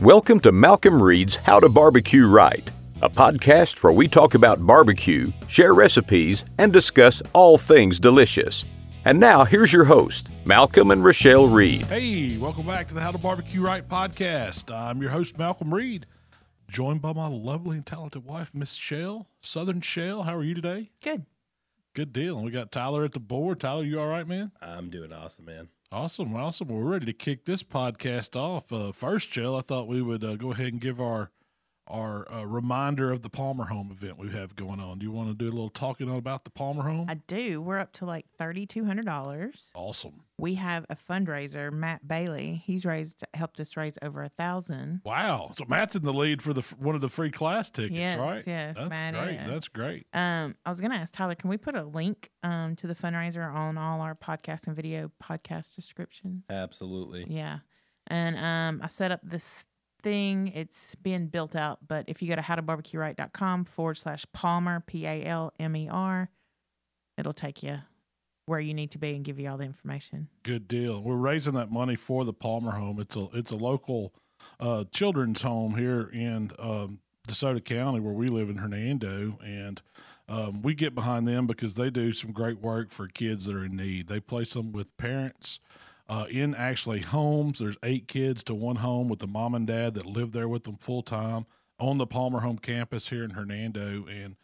Welcome to Malcolm Reed's How to Barbecue Right, a podcast where we talk about barbecue, share recipes, and discuss all things delicious. And now, here's your host, Malcolm and Rochelle Reed. Hey, welcome back to the How to Barbecue Right podcast. I'm your host, Malcolm Reed, joined by my lovely and talented wife, Miss Shell, Southern Shell. How are you today? Good. Good deal. And we got Tyler at the board. Tyler, you all right, man? I'm doing awesome, man. Awesome, awesome. We're ready to kick this podcast off. Uh, first, Shell, I thought we would uh, go ahead and give our our uh, reminder of the Palmer Home event we have going on. Do you want to do a little talking about the Palmer Home? I do. We're up to like thirty two hundred dollars. awesome. We have a fundraiser. Matt Bailey. He's raised helped us raise over a thousand. Wow. So Matt's in the lead for the one of the free class tickets, Yes, right? yes, That's Matt great. is. That's great. Um, I was gonna ask Tyler, can we put a link um to the fundraiser on all our podcast and video podcast descriptions? Absolutely. Yeah. And um, I set up this thing. It's being built out, but if you go to howtobarbecueright.com forward slash Palmer, P A L M E R, it'll take you where you need to be and give you all the information. Good deal. We're raising that money for the Palmer Home. It's a it's a local uh, children's home here in um, DeSoto County where we live in Hernando, and um, we get behind them because they do some great work for kids that are in need. They place them with parents. Uh, in actually homes, there's eight kids to one home with the mom and dad that live there with them full time on the Palmer Home campus here in Hernando, and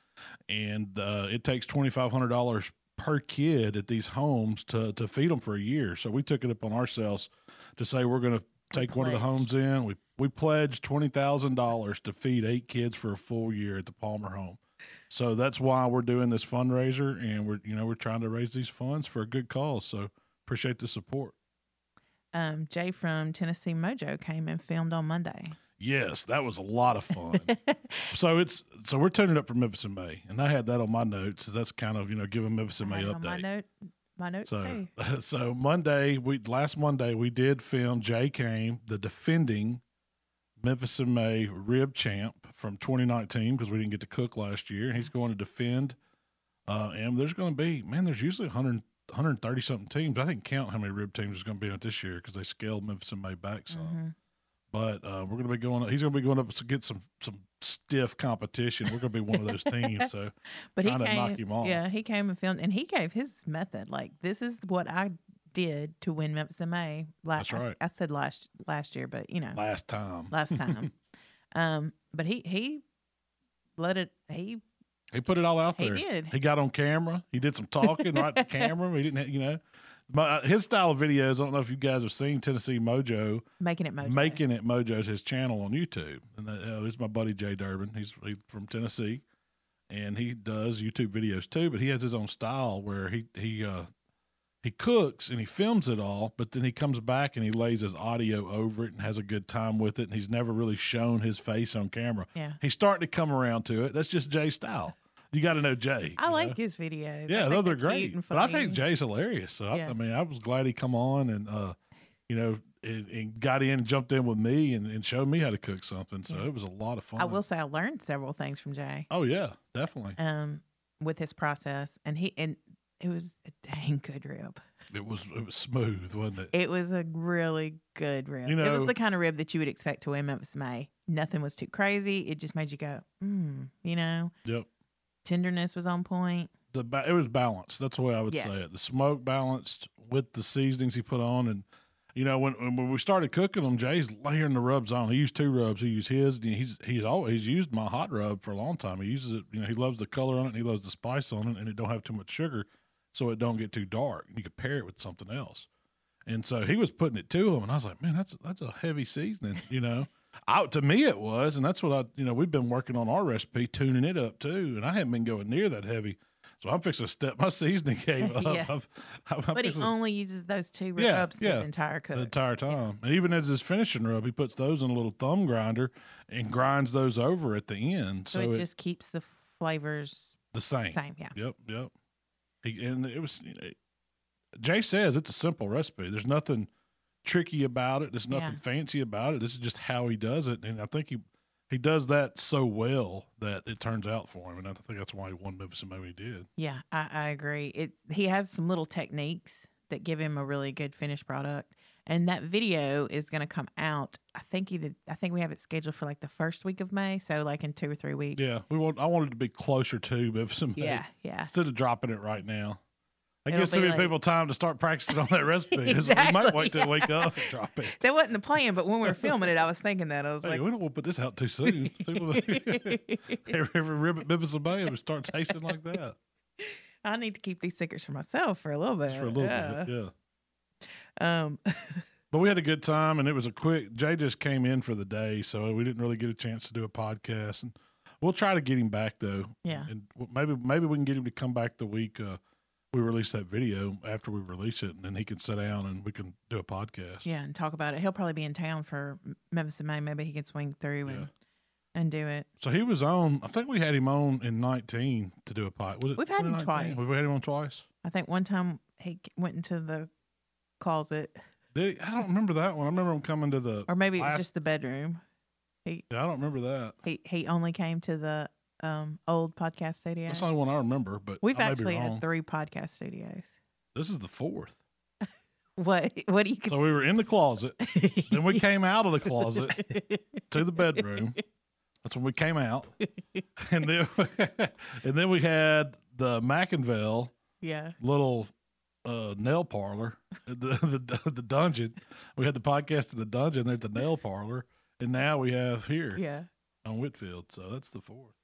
and uh, it takes twenty five hundred dollars per kid at these homes to to feed them for a year. So we took it upon ourselves to say we're going to take one of the homes in. We we pledged twenty thousand dollars to feed eight kids for a full year at the Palmer Home. So that's why we're doing this fundraiser, and we're you know we're trying to raise these funds for a good cause. So appreciate the support. Um, Jay from Tennessee Mojo came and filmed on Monday. Yes, that was a lot of fun. so it's so we're tuning up for Memphis in May, and I had that on my notes. So that's kind of you know giving Memphis in May on my update. note, my notes So, too. so Monday, we last Monday we did film Jay Came, the defending Memphis in May rib champ from 2019 because we didn't get to cook last year. He's going to defend, uh, and there's going to be man. There's usually 100, 130 something teams. I didn't count how many rib teams there's going to be in it this year because they scaled Memphis in May back some. Mhm. But uh, we're going to be going. He's going to be going up to get some some stiff competition. We're going to be one of those teams. So But he trying to came, knock him off. yeah, he came and filmed, and he gave his method. Like this is what I did to win Memphis in May. Last, That's right. I, I said last last year, but you know, last time, last time. um, but he he let it. He He put it all out there. He did. He got on camera. He did some talking right to camera. He didn't, you know, my, uh, his style of videos. I don't know if you guys have seen Tennessee Mojo. making it mojo. Making it Mojo's his channel on YouTube, and that, uh, this is my buddy Jay Durbin. He's, he's from Tennessee, and he does YouTube videos too. But he has his own style where he he uh, he cooks and he films it all, but then he comes back and he lays his audio over it and has a good time with it. And he's never really shown his face on camera. Yeah, He's starting to come around to it. That's just Jay's style. You got to know Jay. I like know? his videos. Yeah, those are they're great. But I think. Jay's hilarious. So I, Yeah. I mean, I was glad he come on and uh, you know, and, and got in and jumped in with me and, and showed me how to cook something. So Yeah. it was a lot of fun. I will say I learned several things from Jay. Oh yeah, definitely. Um, with his process, and he and it was a dang good rib. It was it was smooth, wasn't it? It was a really good rib. You it was the kind of rib that you would expect to win Memphis May. Nothing was too crazy. It just made you go, mm, you know. Yep. Tenderness was on point. The ba- it was balanced. That's the way I would Yes. say it. The smoke balanced with the seasonings he put on, and you know when when we started cooking them, Jay's layering the rubs on. He used two rubs. He used his. and He's he's always used my hot rub for a long time. He uses it. You know he loves the color on it. and He loves the spice on it, and it don't have too much sugar, so it don't get too dark. You could pair it with something else. And so he was putting it to him, and I was like, man, that's that's a heavy seasoning, you know. Out to me it was, and that's what I, you know, we've been working on our recipe, tuning it up too, and I haven't been going near that heavy. So I'm fixing to step my seasoning game up. Yeah. I've, I'm But he to- only uses those two rubs yeah. the entire cook. the entire time, and even as his finishing rub, he puts those in a little thumb grinder and grinds those over at the end, so, so, it, it, just keeps the flavors the same. same. Yeah. Yep, yep. And it was. You know, Jay says it's a simple recipe. There's nothing tricky about it. There's nothing Yeah. fancy about it. This is just how he does it, and I think he he does that so well that it turns out for him, and I think that's why he won Memphis and he did. Yeah, I, I agree. It he has some little techniques that give him a really good finished product, and that video is going to come out. I think either I think we have it scheduled for like the first week of May, so like in two or three weeks. Yeah, we want. I wanted to be closer to in May yeah, yeah. instead of dropping it right now. It It'll gives too many like- people time to start practicing on that recipe. exactly, We might wait till wake up and drop it. That wasn't the plan, but when we were filming it, I was thinking that I was Hey, like, we don't want to put this out too soon. People, every, every rib at Memphis in May start tasting like that I need to keep these secrets for myself for a little bit. just for a little yeah. bit. Yeah. Um, But we had a good time, and it was a quick. Jay just came in for the day, so we didn't really get a chance to do a podcast. And we'll try to get him back though. Yeah. and maybe maybe we can get him to come back the week uh, we release that video after we release it, and then he can sit down and we can do a podcast. yeah, and talk about it. He'll probably be in town for Memphis in May. Maybe he can swing through Yeah. and and do it. So he was on. I think we had him on in nineteen to do a pod. Was it We've had him twice. We've had him on twice. I think one time he went into the closet, Did he? I don't remember that one. I remember him coming to the. or maybe it was Last- just the bedroom. He Yeah, I don't remember that. he he only came to the um old podcast studio. That's the only one I remember. But We've I may be actually wrong. had three podcast studios. This is the fourth. What what do you? So we were in the closet. then we came out of the closet to the bedroom. That's when we came out, and then and then we had the McInville yeah. little uh, nail parlor, the, the the dungeon. We had the podcast in the dungeon. There's the nail parlor, and now we have here Yeah. on Whitfield. So that's the fourth.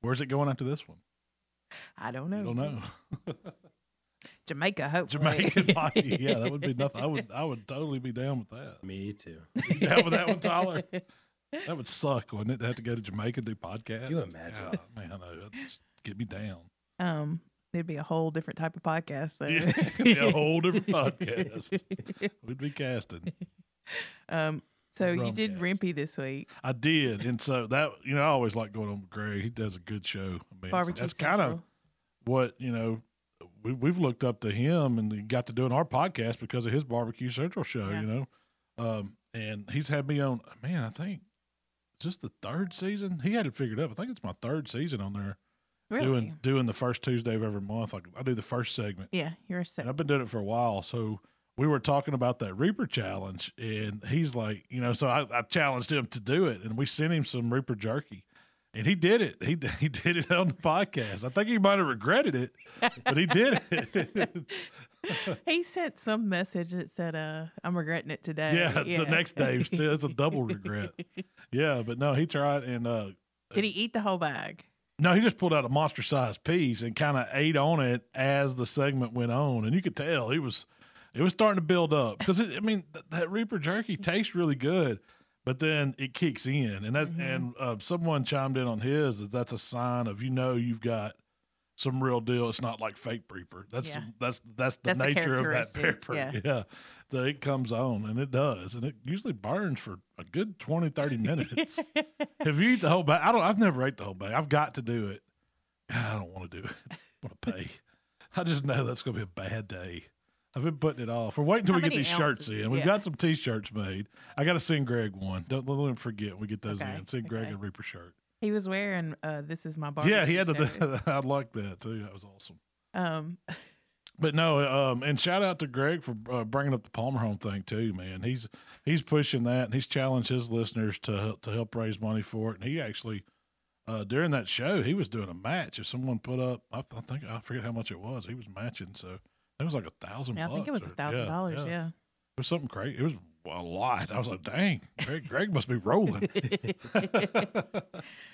Where's it going after this one? I don't know. I don't know. Jamaica, hopefully. Jamaican body. Yeah, that would be nothing. I would I would totally be down with that. Me too. You down with that one, Tyler? That would suck, wouldn't it? To have to go to Jamaica and do podcasts. you imagine? God, man, I know. Just get me down. um, it'd be a whole different type of podcast. So. Yeah, it'd be a whole different podcast. We'd be casting. um, so you did cast. Rempe this week. I did, and so that you know, I always like going on with Greg. He does a good show. I mean, that's kind of what you know. We, we've looked up to him and got to doing our podcast because of his Barbecue Central show. Yeah. You know, um, and he's had me on. Man, I think this the third season? He had it figured up. I think it's my third season on there. Really. Doing doing the first Tuesday of every month. Like I do the first segment. yeah, you're a se- And I've been doing it for a while. So we were talking about that Reaper challenge, and he's like, you know, so I, I challenged him to do it, and we sent him some Reaper jerky, and he did it. He he did it on the podcast. I think he might have regretted it, but he did it. He sent some message that said, "Uh, I'm regretting it today." yeah, the next day still it's a double regret. Yeah, but no, he tried, and uh, Did he eat the whole bag? No, he just pulled out a monster sized piece and kind of ate on it as the segment went on, and you could tell he was it was starting to build up because I mean th- that Reaper jerky tastes really good, but then it kicks in, and that's and uh, someone chimed in on his that that's a sign of you know you've got some real deal. It's not like fake Reaper. That's Yeah. that's that's the That's the nature of that pepper. yeah. yeah. It comes on and it does, and it usually burns for a good 20, 30 minutes. If you eat the whole bag, I don't. I've never ate the whole bag. I've got to do it. I don't want to do it. I want to pay. I just know that's going to be a bad day. I've been putting it off. We're waiting until we get these shirts in. We've Yeah. got some T-shirts made. I got to send Greg one. Don't let him forget. We get those Okay, in. Send Greg okay. a Reaper shirt. He was wearing uh, "This is my bar." yeah, he had to. I like that too. That was awesome. Um, But no, um, and shout out to Greg for uh, bringing up the Palmer Home thing too, man. He's he's pushing that, and he's challenged his listeners to help, to help raise money for it. And he actually uh, during that show, he was doing a match. If someone put up, I, I think I forget how much it was. He was matching, so it was like a thousand. yeah, I think it was a thousand dollars. Yeah. it was something crazy. It was a lot. I was like, dang, Greg, Greg must be rolling.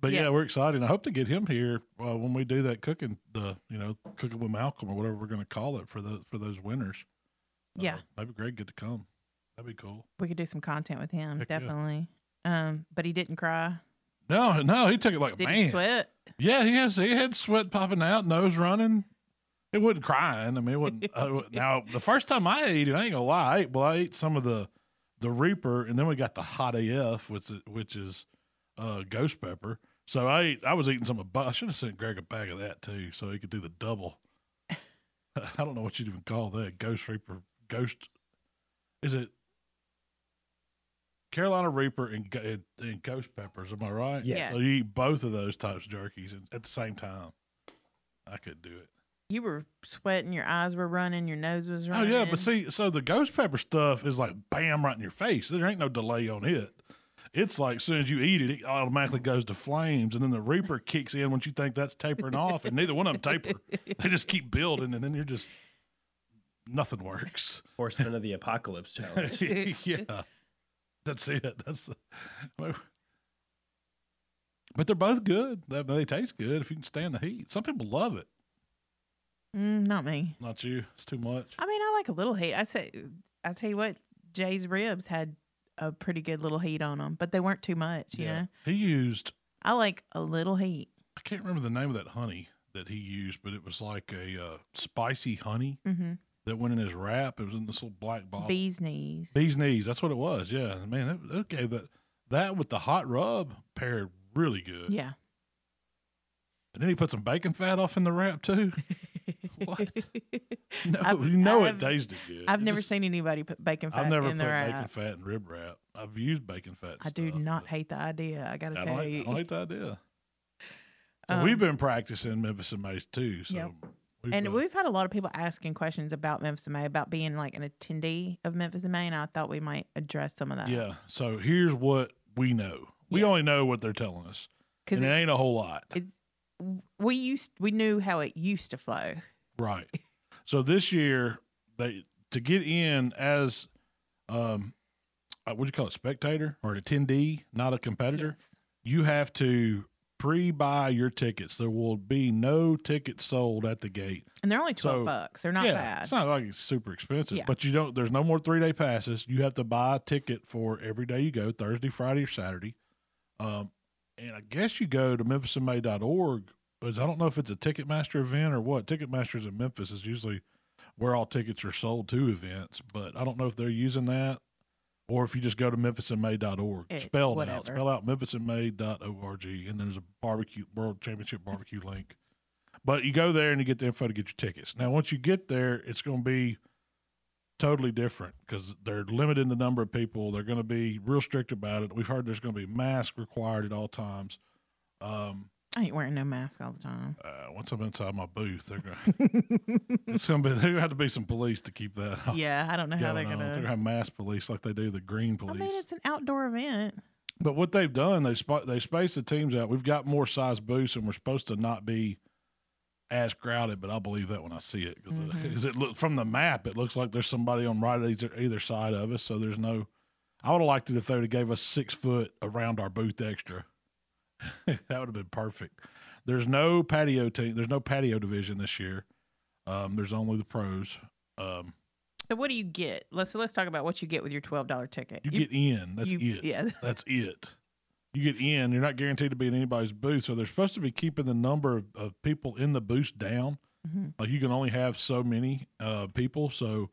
But yeah. Yeah. we're excited. I hope to get him here uh, when we do that cooking, the you know cooking with Malcolm or whatever we're going to call it for the for those winners. Uh, Yeah. maybe Greg get to come. That'd be cool. we could do some content with him, Heck yeah. definitely. Um, but he didn't cry. No, no, he took it like a Did man. he sweat? Yeah, he has. He had sweat popping out, nose running. It wasn't crying. I mean, it wasn't. uh, now, the first time I ate it, I ain't gonna lie. I ate, well, I ate some of the the Reaper, and then we got the Hot AF, which which is uh, ghost pepper. So I ate, I was eating some of. bu- I should have sent Greg a bag of that too, so he could do the double. I don't know what you'd even call that. Ghost Reaper. Ghost. Is it Carolina Reaper and, and, and ghost peppers? Am I right? Yeah. So you eat both of those types of jerkies at- at the same time. I couldn't do it. You were sweating, your eyes were running, your nose was running. Oh yeah, but see, so the ghost pepper stuff is like bam right in your face. There ain't no delay on it. It's like as soon as you eat it, it automatically goes to flames, and then the reaper kicks in once you think that's tapering off, and neither one of them taper. They just keep building, and then you're just nothing works. Horseman of the Apocalypse challenge. yeah, that's it. That's the, but they're both good. They, they taste good if you can stand the heat. Some people love it. Mm, not me. Not you. It's too much. I mean, I like a little heat. I say, I tell you what, Jay's ribs had a pretty good little heat on them, but they weren't too much. You know, He used I like a little heat. I can't remember the name of that honey that he used, but it was like a uh, spicy honey Mm-hmm. that went in his wrap. It was in this little black bottle. Bee's knees. Bee's knees. That's what it was. Yeah, man. That, that gave that that with the hot rub paired really good. Yeah. And then he put some bacon fat off in the wrap too. What? No, I've- you know it I've- tasted good. I've never just- seen anybody put bacon fat I've never in put their bacon wrap. fat in rib wrap. I've used bacon fat. I do not hate the idea. I gotta I tell don't, you. I don't hate the idea. So Um, we've been practicing Memphis and Mace too. So Yep. we've, and uh, we've had a lot of people asking questions about Memphis in May, about being like an attendee of Memphis in May, and I thought we might address some of that. Yeah. So here's what we know. We Yeah. only know what they're telling us, because and it ain't a whole lot, we used we knew how it used to flow. right? So this year, they to get in as, um, uh, what do you call it, spectator or an attendee, not a competitor. Yes. You have to pre-buy your tickets. There will be no tickets sold at the gate. And they're only twelve So, bucks. They're not yeah, bad. it's not like it's super expensive, Yeah. but you don't. There's no more three day passes. You have to buy a ticket for every day you go, Thursday, Friday, or Saturday. Um, and I guess you go to memphisinmay.org. Because I don't know if it's a Ticketmaster event or what. Ticketmasters in Memphis is usually where all tickets are sold to events, but I don't know if they're using that or if you just go to memphisinmay.org. It- eh, Spell it out. whatever. Spell out memphisinmay.org, and there's a barbecue world championship barbecue link. But you go there and you get the info to get your tickets. Now, once you get there, it's going to be totally different because they're limiting the number of people. They're going to be real strict about it. We've heard there's going to be mask required at all times. Um, I ain't wearing no mask all the time. uh, once I'm inside my booth, they're going. it's to be. There's going to have to be some police to keep that. yeah, I don't know how they're going on. They're gonna. have mass police like they do the green police. I mean, it's an outdoor event. But what they've done, they sp- they spaced the teams out. We've got more size booths, and we're supposed to not be as crowded. But I believe that when I see it, because Mhm. it, look from the map, it looks like there's somebody on right either, either side of us. So there's no. I would have liked it if they would have gave us six foot around our booth extra. that would have been perfect. There's no patio team. There's no patio division this year. Um, there's only the pros. Um, So what do you get? Let's so let's talk about what you get with your twelve dollar ticket. you, get in. That's you- it. Yeah. That's it. You get in. You're not guaranteed to be in anybody's booth, so they're supposed to be keeping the number of, of people in the booth down. Mhm. Like you can only have so many uh, people. So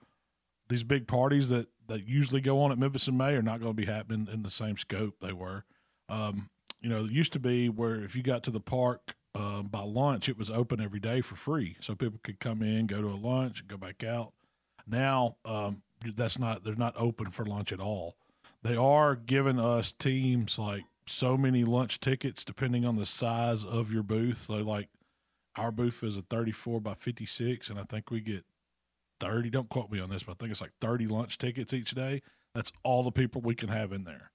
these big parties that that usually go on at Memphis in May are not going to be happening in the same scope they were. Um, you know, it used to be where if you got to the park um, by lunch, it was open every day for free, so people could come in, go to a lunch, go back out. Now um, that's not they're not open for lunch at all. They are giving us teams like so many lunch tickets depending on the size of your booth. So like our booth is a 34 by 56, and I think we get 30. Don't quote me on this, but I think it's like 30 lunch tickets each day. That's all the people we can have in there.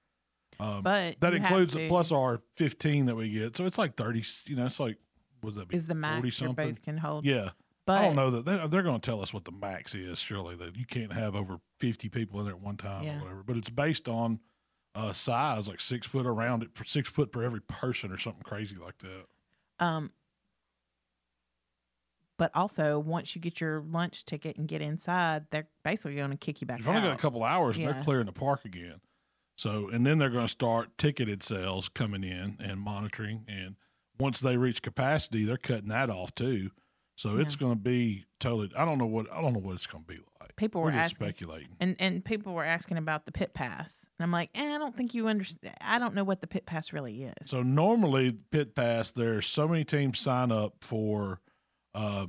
Um, But that includes plus our 15 that we get. So it's like 30, you know, it's like, what was that? be, is the max 40 your something? booth can hold. Yeah. but I don't know that they're, they're going to tell us what the max is. Surely that you can't have over fifty people in there at one time Yeah. or whatever. But it's based on uh, size, like six foot around it for six foot per every person or something crazy like that. Um, but also, once you get your lunch ticket and get inside, they're basically going to kick you back You've out. only got a couple hours, and they're clearing the park again. So, and then they're going to start ticketed sales coming in and monitoring. And once they reach capacity, they're cutting that off too. So it's going to be totally. I don't know what I don't know what it's going to be like. People We're asking, speculating. and and people were asking about the pit pass, and I'm like, eh, I don't think you understand. I don't know what the pit pass really is. So normally pit pass, there's so many teams sign up for. Uh,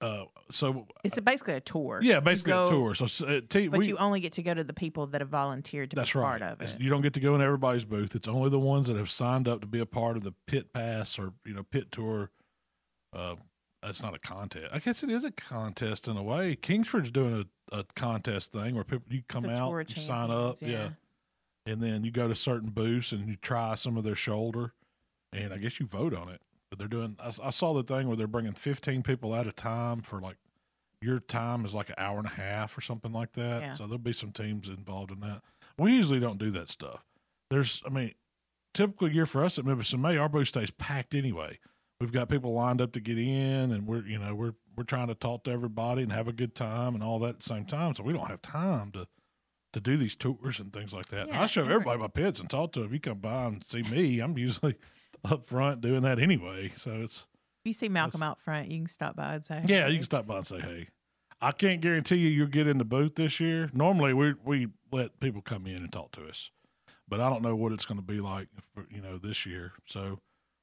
uh, so It's a, basically a tour. yeah, basically go- a tour. So uh, te- But we, you only get to go to the people that have volunteered to That's be right. part of it. You don't get to go in everybody's booth. It's only the ones that have signed up to be a part of the pit pass or you know pit tour. Uh, it's not a contest. I guess it is a contest in a way. Kingsford's doing a, a contest thing where people you come out, you sign up, Champions, yeah. and then you go to certain booths and you try some of their shoulder, and I guess you vote on it. But they're doing. I saw the thing where they're bringing 15 people at a time for like your time is like an hour and a half or something like that. Yeah. So there'll be some teams involved in that. We usually don't do that stuff. There's, I mean, typical year for us at Memphis in May, our booth stays packed anyway. We've got people lined up to get in, and we're you know we're we're trying to talk to everybody and have a good time and all that at the same time. So we don't have time to to do these tours and things like that. Yeah, I show every- everybody my pits and talk to them. If you come by and see me, I'm usually up front doing that anyway. So it's If you see Malcolm out front, you can stop by and say, yeah, you can stop by and say hey. I can't guarantee you you'll get in the booth this year. Normally we we let people come in and talk to us, but I don't know what it's going to be like for, you know this year. So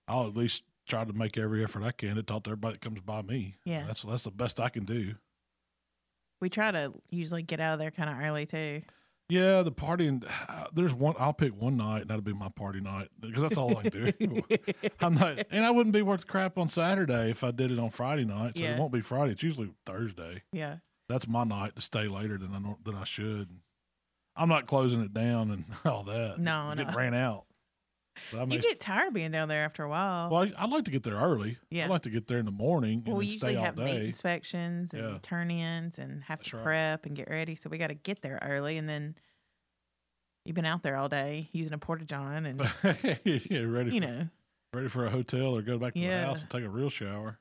I'll at least try to make every effort I can to talk to everybody that comes by me. Yeah. that's that's the best I can do. We try to usually get out of there kind of early too. Yeah, the party and uh, there's one. I'll pick one night and that'll be my party night because that's all I can do. I'm not, and I wouldn't be worth crap on Saturday if I did it on Friday night. So Yeah. it won't be Friday. It's usually Thursday. Yeah. That's my night to stay later than I than I should. I'm not closing it down and all that. No, I'm getting ran out. But I You get tired of being down there after a while. well, I, I'd like to get there early. Yeah. I'd like to get there in the morning and Well, we usually have meat inspections and Yeah. turn-ins and have That's to right. prep and get ready. So we got to get there early, and then you've been out there all day using a porta john, and yeah, ready. you for, know, ready for a hotel or go back to Yeah. the house and take a real shower.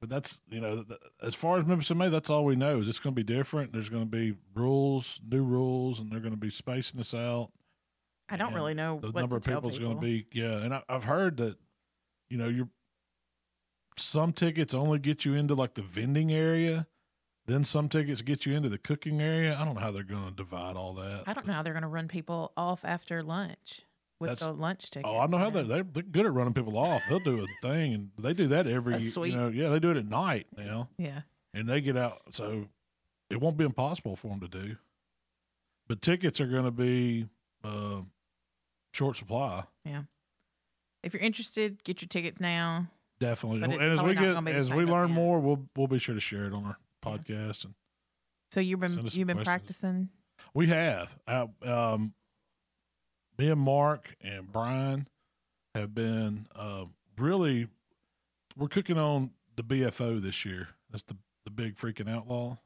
But that's you know, as far as Memphis in May, that's all we know. Is it's going to be different. There's going to be rules, new rules, and they're going to be spacing us out. I don't and really know the number of people is going to be yeah and I, i've heard that you know you're some tickets only get you into like the vending area then some tickets get you into the cooking area. I don't know how they're going to divide all that I don't know how they're going to run people off after lunch with That's- the lunch ticket. oh i know how they're, they're they're good at running people off. They'll do a thing and they do that every you know yeah they do it at night now. Yeah. and they get out so it won't be impossible for them to do. But tickets are going to be uh, short supply Yeah. If you're interested, get your tickets now. Definitely. But and as we get gonna be the as we learn event. more, we'll we'll be sure to share it on our podcast. And So you've been Send us some you've been questions. practicing. we have uh, um, me and Mark and Brian have been uh, really we're cooking on the BFO this year. That's the the big freaking outlaw,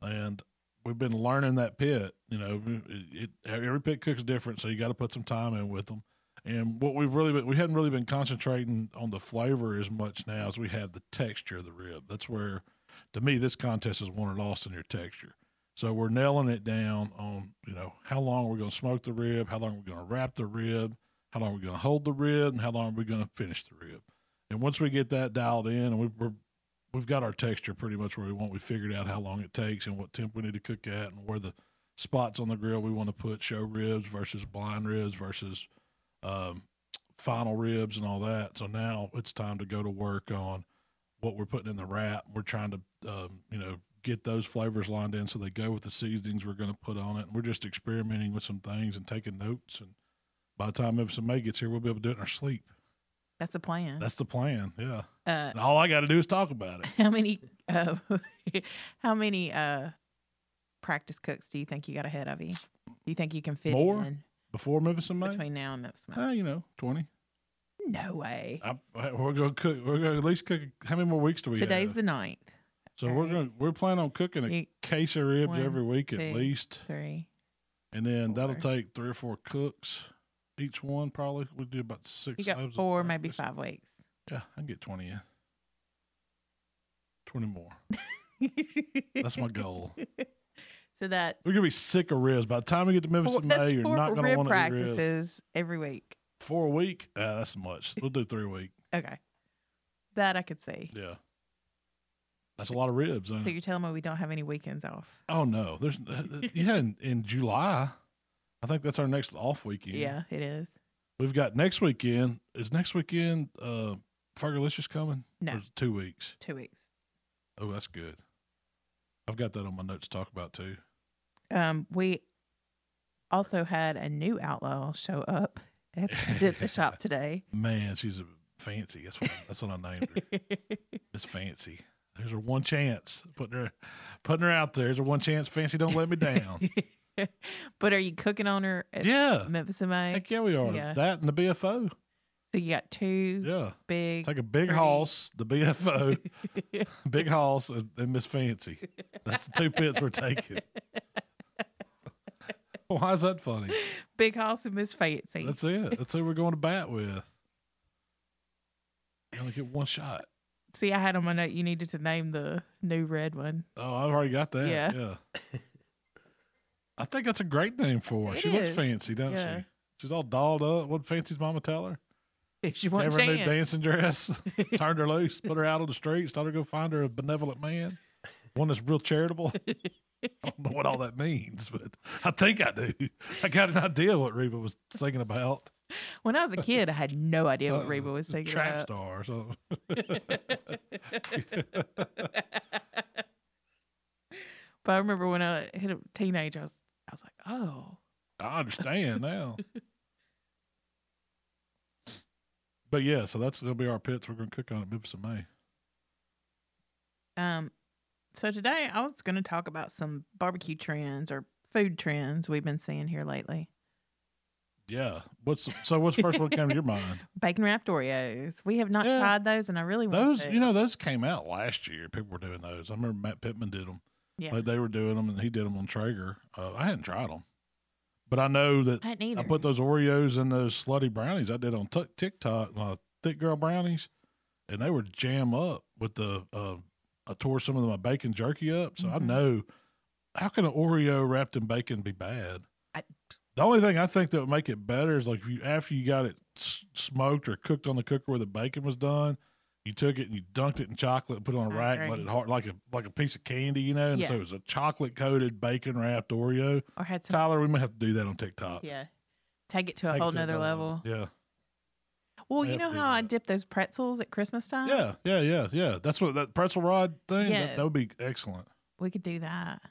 and we've been learning that pit. You know, it, it, every pit cooks different, so you got to put some time in with them. And what we've really been, we hadn't really been concentrating on the flavor as much now as we have the texture of the rib. That's where, to me, this contest is won or lost in your texture. So we're nailing it down on, you know, how long we're going to smoke the rib, how long we're going to wrap the rib, how long we're going to hold the rib, and how long are we're going to finish the rib. And once we get that dialed in, and we, we're we've got our texture pretty much where we want. We figured out how long it takes and what temp we need to cook at, and where the spots on the grill we want to put show ribs versus blind ribs versus um, final ribs and all that. So now it's time to go to work on what we're putting in the wrap. We're trying to, um, you know, get those flavors lined in so they go with the seasonings we're going to put on it. And we're just experimenting with some things and taking notes. And by the time Memphis May gets here, we'll be able to do it in our sleep. That's the plan. That's the plan. Yeah. uh, And all I got to do is talk about it. how many uh, how many uh, practice cooks do you think you got ahead of you? Do you think you can fit More? in Before Memphis May, between now and Memphis? uh, you know, 20. No way. I, we're going to cook. We're to at least cook. How many more weeks do we Today's have? the ninth. so we're going to, we're planning on cooking a You- case of ribs one, every week at two, least. Three. And then that'll take three or four cooks each one, probably. We do about six. You got four, maybe five weeks. Yeah, I can get 20 in. 20 more. That's my goal. so that We're to be sick of ribs. By the time we get to Memphis four, that's May, you're not to want to practices every week. Four a week? Uh, that's much. We'll do three a week. Okay. That I could see. Yeah. That's a lot of ribs. So you're telling me we don't have any weekends off? Oh, no. There's, yeah, in, in July, I think that's our next off weekend. Yeah, it is. We've got next weekend. Is next weekend uh, Fergalicious coming? No. Or two weeks? Two weeks. Oh, that's good. I've got that on my notes to talk about too. Um, we also had a new outlaw show up at the, the shop today. Man, she's a Fancy. That's what that's what I named her. it's Fancy. There's her one chance. Putting her putting her out there. There's her one chance. Fancy, don't let me down. but are you cooking on her at yeah. Memphis MA? Heck yeah, we are. Yeah. That and the BFO. So you got two Yeah. big. Take a big hoss, the BFO, big hoss, and, and Miss Fancy. That's the two pits we're taking. Why is that funny? Big House and Miss Fancy. That's it. That's who we're going to bat with. You only get one shot. See, I had on my note you needed to name the new red one. Oh, I've already got that. Yeah. Yeah. I think that's a great name for her. It she looks is. fancy, doesn't Yeah. she? She's all dolled up. What Fancy's mama tell her? She her a new dancing dress, turned her loose, put her out on the streets, told her to go find her a benevolent man, one that's real charitable. I don't know what all that means, but I think I do. I got an idea what Reba was singing about. When I was a kid, I had no idea what Uh, Reba was thinking Trap about. star or something. But I remember when I hit a teenage, I was, I was like, oh, I understand now. But yeah, so that's gonna be our pits. We're gonna cook on at Memphis in May. Um, so today I was going to talk about some barbecue trends or food trends we've been seeing here lately. Yeah. What's so? What's the first one came to your mind? Bacon wrapped Oreos. We have not Yeah. tried those, and I really want Those, to. you know, those came out last year. People were doing those. I remember Matt Pittman did them. Yeah, Like they were doing them, and he did them on Traeger. Uh, I hadn't tried them, but I know that I. I put those Oreos in those slutty brownies I did on Tik TikTok, uh, thick girl brownies, and they were jam up with the. Uh, I tore some of my bacon jerky up, so I Mhm. know how can an Oreo wrapped in bacon be bad? I- the only thing I think that would make it better is like if you after you got it s- smoked or cooked on the cooker where the bacon was done, you took it and you dunked it in chocolate and put it on a I rack, and let it hard like a like a piece of candy, you know. And so it was a chocolate coated bacon wrapped Oreo. or had some. Tyler, we may have to do that on TikTok. Yeah, take it to a Take whole nother level. Yeah. Well, We you have know to do how I that. dip those pretzels at Christmas time? Yeah, yeah, yeah, yeah. That's what that pretzel rod thing. Yeah. That, that would be excellent. we could do that.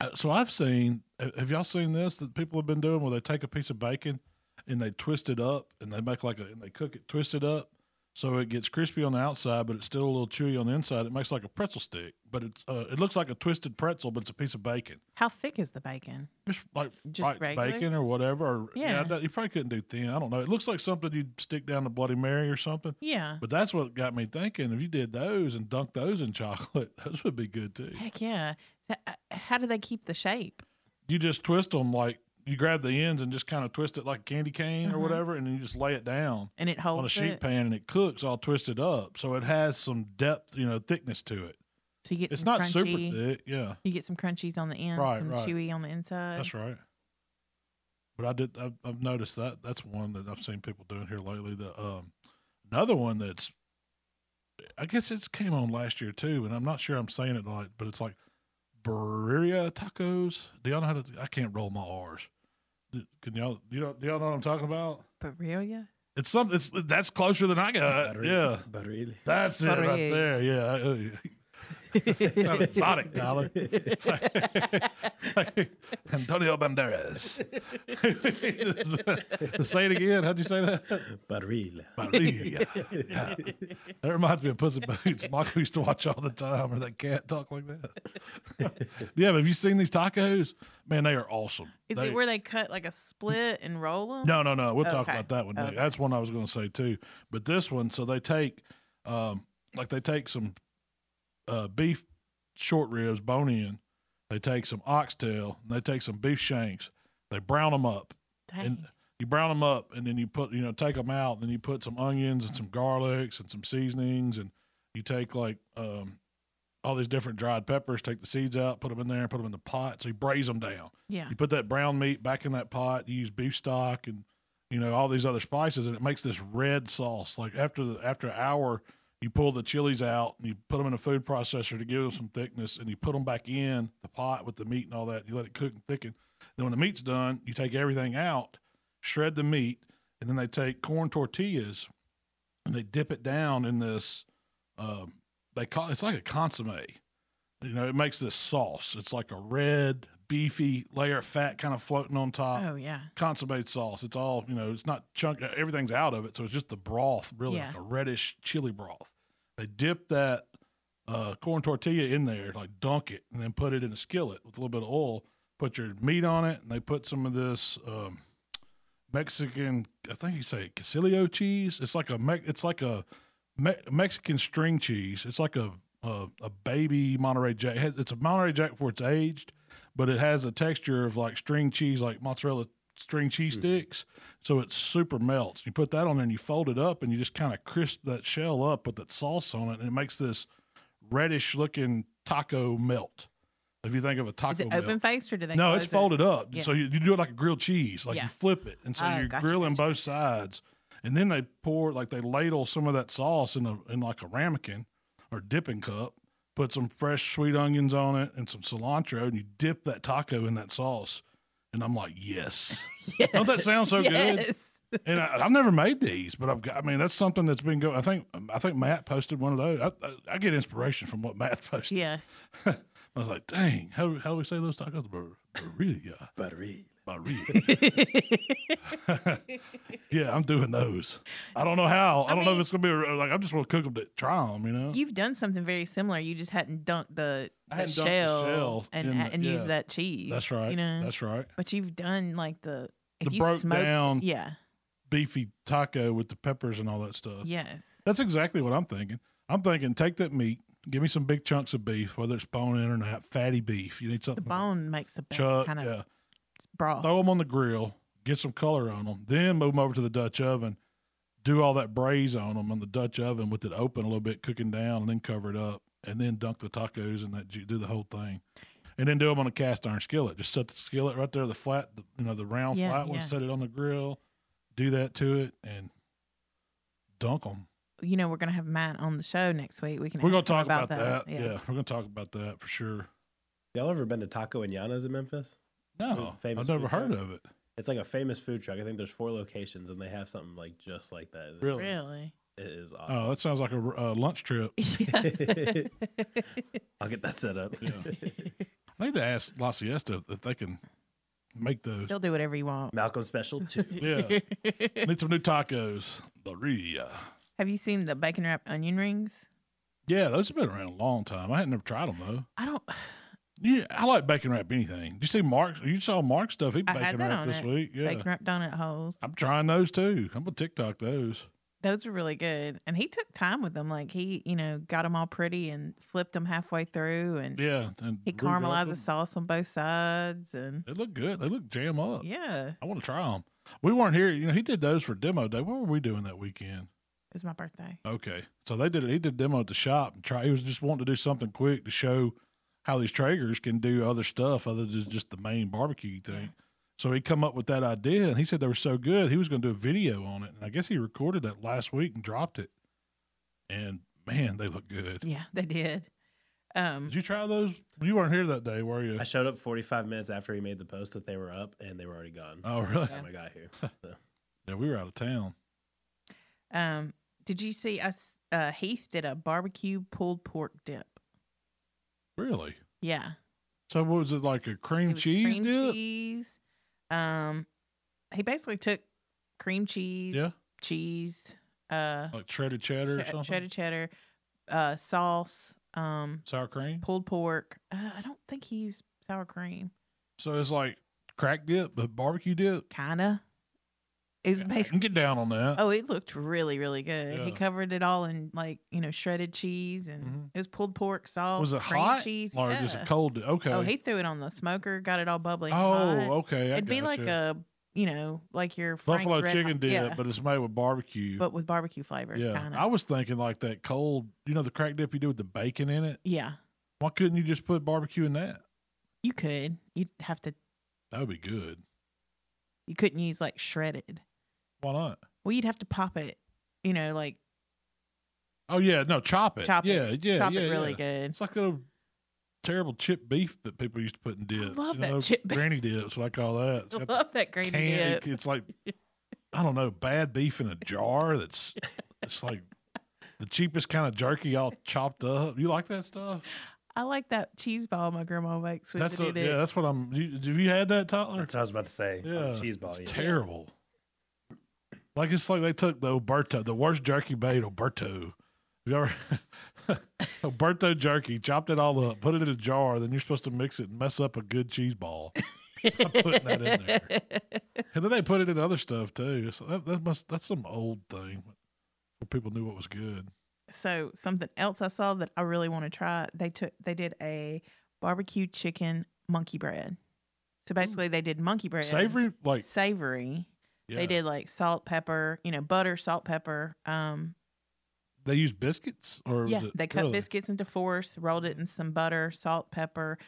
Uh, So I've seen. ha- Have y'all seen this that people have been doing where they take a piece of bacon and they twist it up and they make like a and they cook it, twist it up, so it gets crispy on the outside, but it's still a little chewy on the inside. It makes like a pretzel stick, but it's uh, it looks like a twisted pretzel, but it's a piece of bacon. How thick is the bacon? Just like Just right, regular? bacon or whatever. Or, yeah, Yeah. you probably couldn't do thin. I don't know. It looks like something you'd stick down the Bloody Mary or something. Yeah. But that's what got me thinking. If you did those and dunked those in chocolate, those would be good too. Heck yeah. Uh, how do they keep the shape? You just twist them like you grab the ends and just kind of twist it like a candy cane or Mhm. whatever, and then you just lay it down And it holds on a sheet it? pan and it cooks all twisted up, so it has some depth, you know, thickness to it. So you get It's not super thick, yeah, You get some crunchies on the ends, Right, some right. chewy on the inside. that's right. But I did, I've, I've noticed that that's one that I've seen people doing here lately. The um, another one that's, I guess it's came on last year too, and I'm not sure I'm saying it right, but it's like birria tacos. Do y'all know how to? I can't roll my R's. Do- Can y'all? You know? Do y'all know what I'm talking about? But really? It's something. It's that's closer than I got. But Yeah, But really. that's it right Birria. there. Yeah. Uh, I- I- Sound exotic, Tyler. Antonio Banderas. say it again. How'd you say that? But really. Barilla. Yeah. That reminds me of Puss in Boots. Michael used to watch all the time, or that cat talk like that. yeah, but have you seen these tacos? Man, they are awesome. Is They- it where they cut like a split and roll them? no, no, no. We'll talk Okay. about that one. Okay. That's one I was going to say too. But this one, so they take, um, like they take some uh, beef short ribs, bone in. They take some oxtail. And they take some beef shanks. They brown them up, Dang. and you brown them up, and then you put, you know, take them out, and then you put some onions and some garlics and some seasonings, and you take like um, all these different dried peppers. Take the seeds out, put them in there, and put them in the pot. So you braise them down. yeah. You put that brown meat back in that pot. You use beef stock and you know all these other spices, and it makes this red sauce. Like after the after an hour, you pull the chilies out and you put them in a food processor to give them some thickness, and you put them back in the pot with the meat and all that. You let it cook and thicken. Then when the meat's done, you take everything out, shred the meat, and then they take corn tortillas and they dip it down in this. Um, they call it's like a consomme. You know, it makes this sauce. It's like a red beefy layer of fat kind of floating on top. Oh yeah. Consummated sauce. It's all you know. It's not chunk. Everything's out of it, so it's just the broth, really Yeah. like a reddish chili broth. They dip that uh, corn tortilla in there, like dunk it, and then put it in a skillet with a little bit of oil. Put your meat on it, and they put some of this um, Mexican. I think you say quesillo cheese. It's like a Me- it's like a Me- Mexican string cheese. It's like a a, a baby Monterey Jack. It's a Monterey Jack before it's aged, but it has a texture of like string cheese, like mozzarella string cheese hmm. sticks. So it super melts. You put that on there and you fold it up and you just kind of crisp that shell up with that sauce on it, and it makes this reddish looking taco melt. If you think of a taco Is it melt. open faced or do they? No, close it's it? folded up. Yeah. So you, you do it like a grilled cheese. Like Yeah. you flip it. And so Oh, you're gotcha, grilling gotcha. both sides. And then they pour, like they ladle some of that sauce in, a, in like a ramekin or dipping cup, put some fresh sweet onions on it and some cilantro, and you dip that taco in that sauce. And I'm like, yes. Don't that sound so good? And I, I've never made these, but I've got, I mean, that's something that's been going. I think, I think Matt posted one of those. I, I, I get inspiration from what Matt posted. Yeah. I was like, dang, how, how do we say those tacos? Bur- Burrilla. Burrilla. yeah, I'm doing those. I don't know how. I, I don't know if it's gonna be a- like I'm just gonna cook them to try them. You know. You've done something very similar. You just hadn't dunked the, the hadn't dunked the shell, shell and the- and used that cheese. That's right. You know, That's right. but you've done like the The broke smoke, down- Yeah. Beefy taco with the peppers and all that stuff. Yes. That's exactly what I'm thinking. I'm thinking take that meat, give me some big chunks of beef, whether it's bone in or not, fatty beef. You need something. The bone makes the best chuck. kind of yeah. Broth. throw them on the grill, get some color on them, then move them over to the Dutch oven, do all that braise on them in the Dutch oven with it open a little bit, cooking down, and then cover it up, and then dunk the tacos and that do the whole thing, and then do them on a cast iron skillet. Just set the skillet right there, the flat, the, you know, the round Yeah, flat one. yeah. Set it on the grill, do that to it, and dunk them. You know, we're gonna have Matt on the show next week. We can. We're gonna ask him talk about, that. Yeah. Yeah. we're gonna talk about that for sure. Y'all ever been to Taco and Yana's in Memphis? No, famous I've never food heard truck? of it. It's like a famous food truck. I think there's four locations, and they have something like just like that. It Really? Really. is Oh, that sounds like a uh, lunch trip. I'll get that set up. Yeah. I need to ask La Siesta if they can make those. They'll do whatever you want. Malcolm special too. Yeah. Need some new tacos. Burrilla. Have you seen the bacon wrapped onion rings? Yeah, those have been around a long time. I hadn't never tried them though. I don't. Yeah, I like bacon wrap anything. Did you see Mark? You saw Mark stuff. He I bacon wrapped this it. week. Yeah, Bacon wrapped donut holes. I'm trying those too. I'm gonna TikTok those. Those were really good, and he took time with them. Like he, you know, got them all pretty and flipped them halfway through, and Yeah, and he caramelized the sauce on both sides, and They look good. They look jam up. yeah, I want to try them. We weren't here. You know, he did those for demo day. What were we doing that weekend? it was my birthday. Okay, so they did. It he did demo at the shop and try. He was just wanting to do something quick to show how these Traegers can do other stuff other than just the main barbecue thing. So he come up with that idea, and he said they were so good he was going to do a video on it. And I guess he recorded that last week and dropped it. And man, they look good. Yeah, they did. Um, Did you try those? You weren't here that day, were you? I showed up 45 minutes after he made the post that they were up, and they were already gone. Oh, really? By the time I got here. So, Yeah, we were out of town. um, did you see us? Uh, Heath did a barbecue pulled pork dip. Really? Yeah, So what was it like a cream cheese cream dip? cheese. Um, he basically took cream cheese, Yeah, cheese, uh, like shredded cheddar something. cheddar cheddar, uh, sauce, um, Sour cream. pulled pork. Uh, I don't think he used sour cream. So it's like crack dip, but barbecue dip. Kinda. It was basically. can get down on that. Oh, it looked really, really good. He covered it all in like you know shredded cheese, and Mhm. it was pulled pork sauce. was it hot cheese, or just yeah. a cold? Okay. Oh, he threw it on the smoker, got it all bubbly. and Oh, hot. okay. I It'd be like gotcha. a you know like your Frank's buffalo Red chicken Hot- dip, yeah, but it's made with barbecue. but with barbecue flavor. yeah, kinda. I was thinking like that cold. You know the crack dip you do with the bacon in it. yeah. Why couldn't you just put barbecue in that? You could. You'd have to. That would be good. You couldn't use like shredded. Why not? Well, you'd have to pop it. You know, like Oh yeah, no, chop it. chop yeah, it. yeah, chop yeah, it really yeah. good. It's like a terrible chip beef that people used to put in dips. love you that know, chip beef. granny dips. What I call that. It's I love that gravy can- dip. It's like I don't know, bad beef in a jar. That's it's like the cheapest kind of jerky all chopped up. You like that stuff? I like that cheese ball my grandma makes. With That's it a, yeah. That's what I'm. You, have you had that, Tyler? That's what I was about to say. on Yeah, cheese ball. It's yeah. terrible. Like it's like they took the Oberto, the worst jerky made, Oberto. You ever Oberto jerky, chopped it all up, put it in a jar, then you're supposed to mix it and mess up a good cheese ball. putting that in there, and then they put it in other stuff too. So that, that must that's some old thing where people knew what was good. so something else I saw that I really want to try. They took they did a barbecue chicken monkey bread. So basically, they did monkey bread, Savory, like savory. Yeah. They did like salt, pepper, you know, butter, salt, pepper. Um, They use biscuits, or yeah, it, they cut really? biscuits into fours, rolled it in some butter, salt, pepper,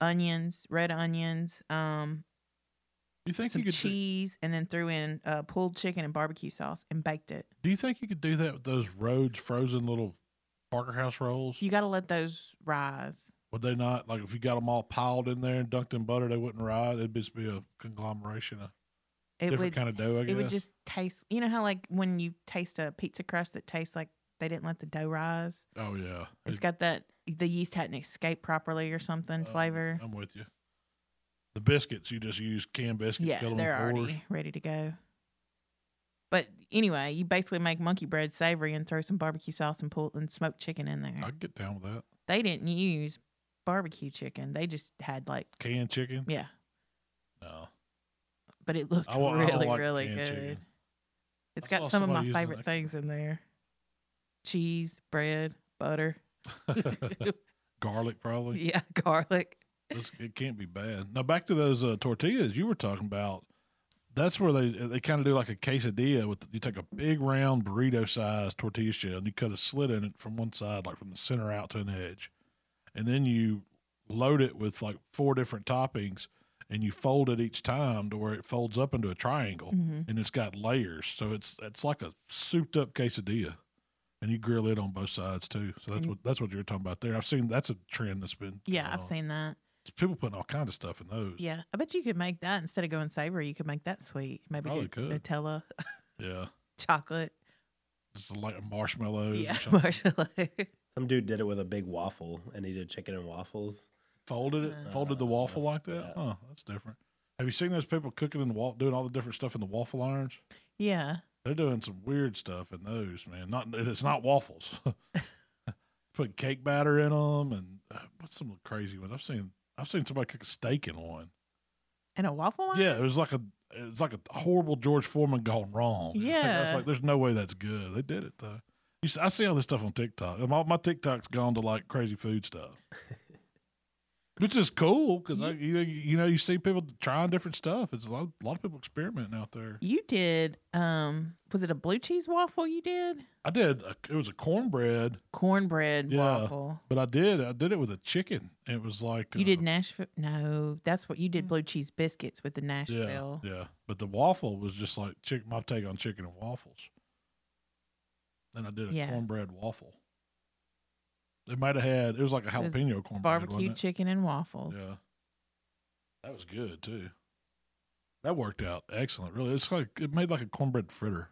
onions, red onions, um, You think some you could? Do, cheese, and then threw in uh, pulled chicken and barbecue sauce and baked it. do you think you could do that with those Rhodes frozen little Parker House rolls? You got to let those rise. Would they not like if you got them all piled in there and dunked in butter? They wouldn't rise. It'd just be a conglomeration of It different would kind of dough. I guess. it would just taste. You know how like when you taste a pizza crust that tastes like they didn't let the dough rise. oh yeah, It's It- got that the yeast hadn't escaped properly or something um, flavor. I'm with you. The biscuits you just use canned biscuits. Yeah, they're fours. already ready to go. But anyway, you basically make monkey bread savory and throw some barbecue sauce and pull and smoked chicken in there. I'd get down with that. They didn't use barbecue chicken. They just had like Canned chicken. yeah, but it looked I, I really like really good. chicken. It's I got some of my favorite things in there: cheese, bread, butter, Garlic probably. yeah, garlic. It's- it can't be bad. Now back to those uh, tortillas you were talking about. That's where they they kind of do like a quesadilla with you take a big round burrito sized tortilla shell and you cut a slit in it from one side, like from the center out to an edge, and then you load it with like four different toppings and you fold it each time to where it folds up into a triangle hmm and it's got layers. So it's it's like a souped up quesadilla, and you grill it on both sides too. So that's And- what that's what you're talking about there. I've seen that's a trend that's been Yeah, going I've on. seen that. people putting all kinds of stuff in those. Yeah, I bet you could make that instead of going savory. You could make that sweet. Maybe Probably get could. Nutella, Yeah, chocolate. just like marshmallows. Yeah, marshmallow. Some dude did it with a big waffle, and he did chicken and waffles. Folded it, folded the waffle like that. Oh, that's different. Have you seen those people cooking in the wall, doing all the different stuff in the waffle irons? yeah. They're doing some weird stuff in those, man. Not it's not waffles. Put cake batter in them, and uh, what's some crazy ones I've seen? I've seen somebody cook a steak in one. And a waffle one? Yeah, it was like a it was like a horrible George Foreman gone wrong. Yeah, I was like, there's no way that's good. They did it though. You see, I see all this stuff on TikTok. My, my TikTok's gone to like crazy food stuff, which is cool because I you know, you know you see people trying different stuff. It's a lot, a lot of people experimenting out there. You did um was it a blue cheese waffle you did? I did. A, it was a cornbread, Cornbread Yeah. waffle. but I did I did it with a chicken. It was like You uh, did Nashville No, that's what you did blue cheese biscuits with the Yeah, Nashville. yeah. But the waffle was just like chick, my take on chicken and waffles. And I did a Yes. cornbread waffle. It might have had it was like a jalapeno cornbread. Barbecue chicken and waffles. Yeah. That was good too. That worked out excellent. Really, it's like it made like a cornbread fritter.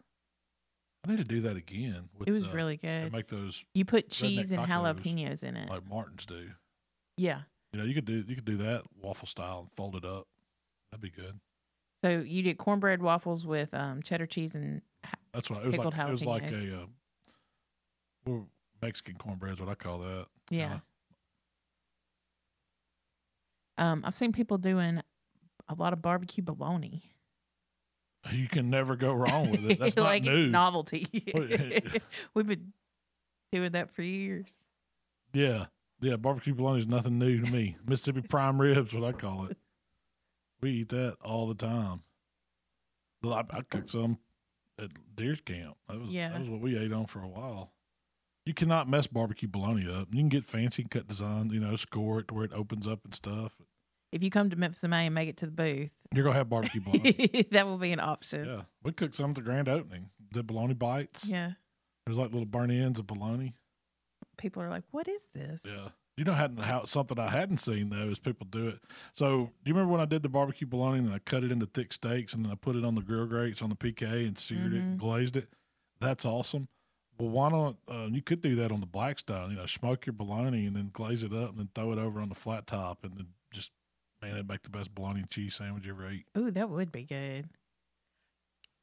I need to do that again. With It was the- really good. make those You put cheese and jalapenos in it. like Martins do. yeah. You know, you could do you could do that waffle style and fold it up. That'd be good. So you did cornbread waffles with um, cheddar cheese and That's what it was like. It was like a uh, Mexican cornbread is what I call that. yeah. Um, I've seen people doing a lot of barbecue bologna. You can never go wrong with it. That's not new. it's novelty. We've been doing that for years. yeah, yeah. Barbecue bologna is nothing new to me. Mississippi prime ribs, what I call it. We eat that all the time. I, I cooked some at Deer's Camp. That was Yeah. that was what we ate on for a while. You cannot mess barbecue bologna up. You can get fancy cut designs, you know, score it to where it opens up and stuff. If you come to Memphis May and make it to the booth, You're gonna have barbecue bologna. that will be an option. yeah, we cooked some at the grand opening. Did bologna bites. Yeah. There's like little burnt ends of bologna. People are like, "What is this?" Yeah. You know, hadn't how something I hadn't seen though is people do it. So, do you remember when I did the barbecue bologna and I cut it into thick steaks and then I put it on the grill grates on the PK and seared it and Mhm. glazed it? That's awesome. Well, why don't uh, you could do that on the Blackstone? You know, smoke your bologna and then glaze it up and then throw it over on the flat top and then just man, it'd make the best bologna and cheese sandwich you ever ate. Ooh, that would be good.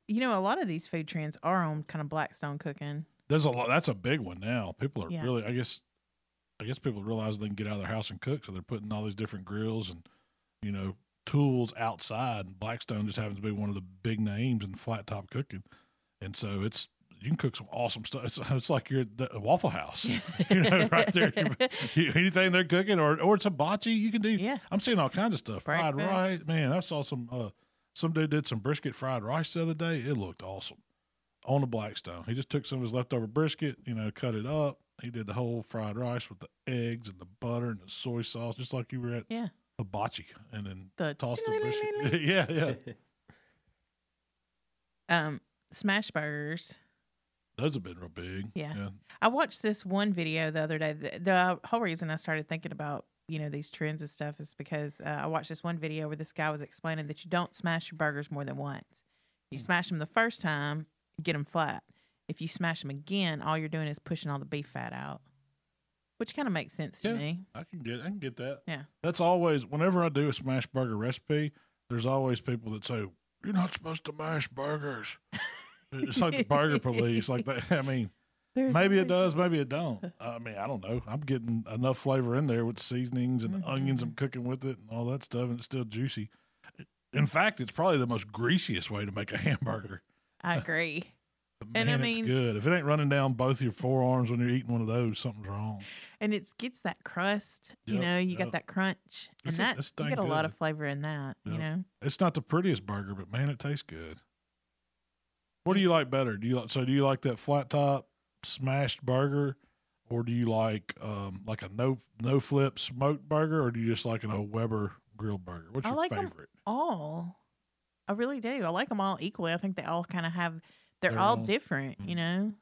You know, a lot of these food trends are on kind of Blackstone cooking. There's a lot. That's a big one now. People are Yeah. really. I guess. I guess people realize they can get out of their house and cook, so they're putting all these different grills and you know tools outside. And Blackstone just happens to be one of the big names in flat top cooking, and so it's you can cook some awesome stuff. It's, it's like you're at the Waffle House, you know, right there. You- anything they're cooking, or or it's hibachi, you can do. Yeah. I'm seeing all kinds of stuff. Fried Breakfast. rice, man. I saw some. uh Some dude did some brisket fried rice the other day. It looked awesome on the Blackstone. He just took some of his leftover brisket, you know, cut it up. He did the whole fried rice with the eggs and the butter and the soy sauce, just like you were at Yeah. hibachi, and then The tossed the brisket. yeah, yeah. um smash burgers. Those have been real big. Yeah. yeah. I watched this one video the other day. The, the whole reason I started thinking about you know these trends and stuff is because uh, I watched this one video where this guy was explaining that you don't smash your burgers more than once. You smash them the first time, get them flat. If you smash them again, all you're doing is pushing all the beef fat out, which kind of makes sense to Yeah. me. I can get, I can get that. Yeah. That's always whenever I do a smash burger recipe. There's always people that say you're not supposed to mash burgers. It's like the burger police. Like that. I mean, There's maybe it does, maybe it don't. I mean, I don't know. I'm getting enough flavor in there with seasonings and the onions I'm cooking with it and all that stuff, and it's still juicy. In fact, it's probably the most greasiest way to make a hamburger. I agree. But And I man, it's mean- good. If it ain't running down both your forearms when you're eating one of those, something's wrong. and it gets that crust. You know, you yep. got that crunch, and It's that it's you get a lot of flavor in that. You know, It's not the prettiest burger, but man, it tastes good. What do you like better? Do you like so? Do you like that flat top smashed burger, or do you like um like a no no flip smoked burger, or do you just like an old Weber grilled burger? What's I your like favorite? all. I really do. I like them all equally. I think they all kind of have. They're all different. You Mhm. know.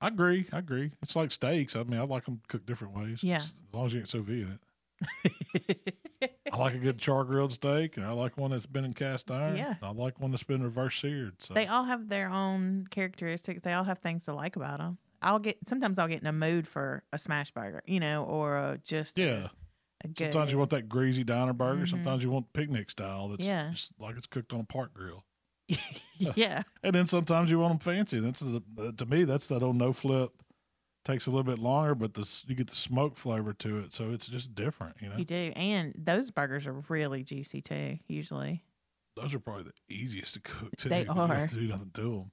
I agree. I agree. It's like steaks. I mean, I like them cooked different ways. Yeah. as long as you ain't vide it. I like a good char grilled steak, and I like one that's been in cast iron. Yeah. and I like one that's been reverse seared. So they all have their own characteristics. They all have things to like about them. I'll get sometimes I'll get in a mood for a smash burger, you know, or a, just yeah. a, good. Sometimes you want that greasy diner burger. Mhm. Sometimes you want picnic style. That's Yeah. just like it's cooked on a park grill. yeah, And then sometimes you want them fancy. That's the, to me that's that old no flip. Takes a little bit longer, but this you get the smoke flavor to it, so it's just different. You know, you do, and those burgers are really juicy too. Usually, those are probably the easiest to cook too. They 'cause you don't have are. to do nothing to them.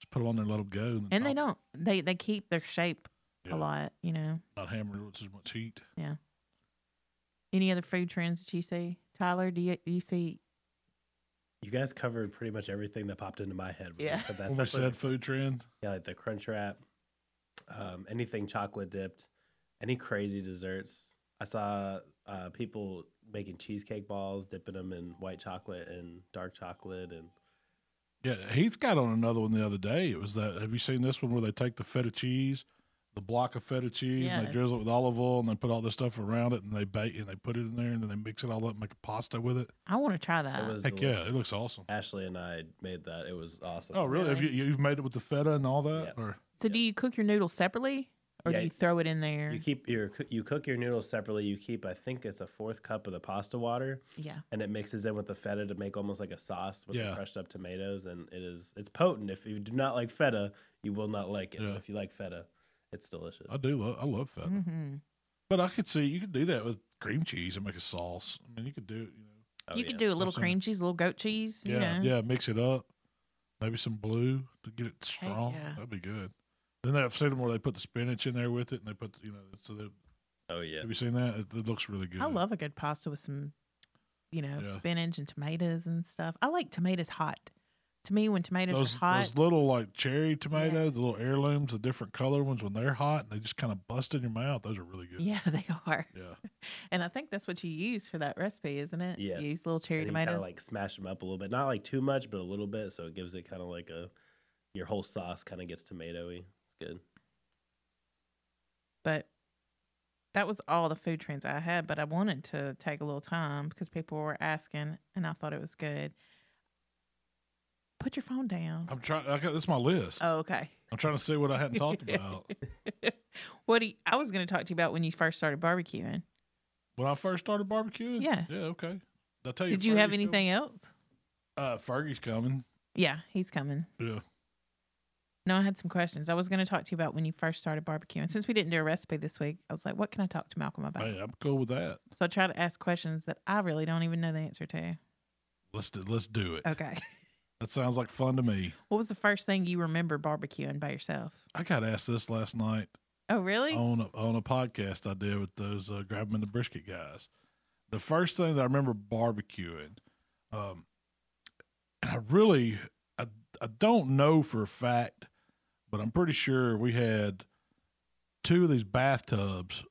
Just put them on there, let them go, and, and they don't they they keep their shape Yeah. a lot. You know. not hammered with as much heat. Yeah. Any other food trends that you see, Tyler? Do you do you see? You guys covered pretty much everything that popped into my head. when Yeah. said that, When we said food trend, Yeah, like the crunch wrap, um, anything chocolate dipped, any crazy desserts. I saw uh, people making cheesecake balls, dipping them in white chocolate and dark chocolate, and yeah, Heath got on another one the other day. It was that. Have you seen this one where they take the feta cheese, the block of feta cheese, and they drizzle it with olive oil, and they put all this stuff around it, and they bake and they put it in there, and then they mix it all up, and make a pasta with it. I want to try that. it was Heck delicious. yeah, it looks awesome. Ashley and I made that. It was awesome. Oh, really? Have you you've made it with the feta and all that, Yeah. or so, do you cook your noodles separately, or Yeah, do you throw it in there? You keep your you cook your noodles separately. You keep I think it's a fourth cup of the pasta water, yeah. and it mixes in with the feta to make almost like a sauce with Yeah. the crushed up tomatoes, and it is it's potent. If you do not like feta, you will not like it. Yeah. If you like feta, it's delicious. I do love I love feta, hmm but I could see you could do that with cream cheese and make a sauce. I mean, you could do it. You know, Oh, you yeah. could do a little cream cheese, a little goat cheese. yeah, you know? yeah, mix it up. Maybe some blue to get it strong. yeah. That'd be good. Then I've seen them where they put the spinach in there with it, and they put you know. So they, Oh yeah. have you seen that? It, it looks really good. I love a good pasta with some, you know, Yeah. spinach and tomatoes and stuff. I like tomatoes hot. To me, when tomatoes those are hot, those little like cherry tomatoes, the little heirlooms, the different color ones when they're hot and they just kind of bust in your mouth. Those are really good. yeah, they are. Yeah. And I think that's what you use for that recipe, isn't it? Yeah, You use little cherry and you kind tomatoes. of like smash them up a little bit, not like too much, but a little bit, so it gives it kind of like a your whole sauce kind of gets tomatoey. It's good. but that was all the food trends I had. But I wanted to take a little time because people were asking, and I thought it was good. put your phone down. I'm trying. I got this is my list. Oh, okay. I'm trying to see what I hadn't talked about. What do you, I was going to talk to you about when you first started barbecuing. When I first started barbecuing. Yeah. Yeah. Okay. Did I tell you? Did you have Fergie's anything else? Uh, Fergie's coming. Yeah, he's coming. Yeah. No, I had some questions. I was going to talk to you about when you first started barbecuing. Since we didn't do a recipe this week, I was like, what can I talk to Malcom about? Hey, I'm cool with that. So I try to ask questions that I really don't even know the answer to. Let's do, let's do it. Okay. That sounds like fun to me. What was the first thing you remember barbecuing by yourself? I got asked this last night Oh, really? on a, on a podcast I did with those uh, grab 'em in the brisket guys. The first thing that I remember barbecuing, um, and I really I, I don't know for a fact, but I'm pretty sure we had two of these bathtubs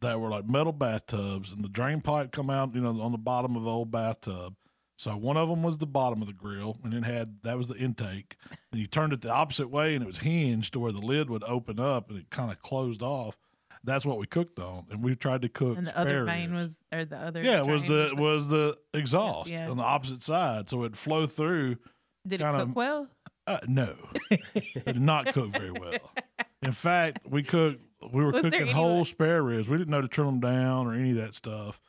that were like metal bathtubs, and the drain pipe come out, you know, on the bottom of the old bathtub. So one of them was the bottom of the grill, and it had that was the intake. And you turned it the opposite way, and it was hinged to where the lid would open up, and it kind of closed off. That's what we cooked on, and we tried to cook. and the other vein was, or the other. yeah, it was the was the exhaust yeah. on the opposite side, so it'd flow through. Did it cook well? Uh, no, it did not cook very well. In fact, we cooked. We were Was cooking whole spare ribs. We didn't know to trim them down or any of that stuff.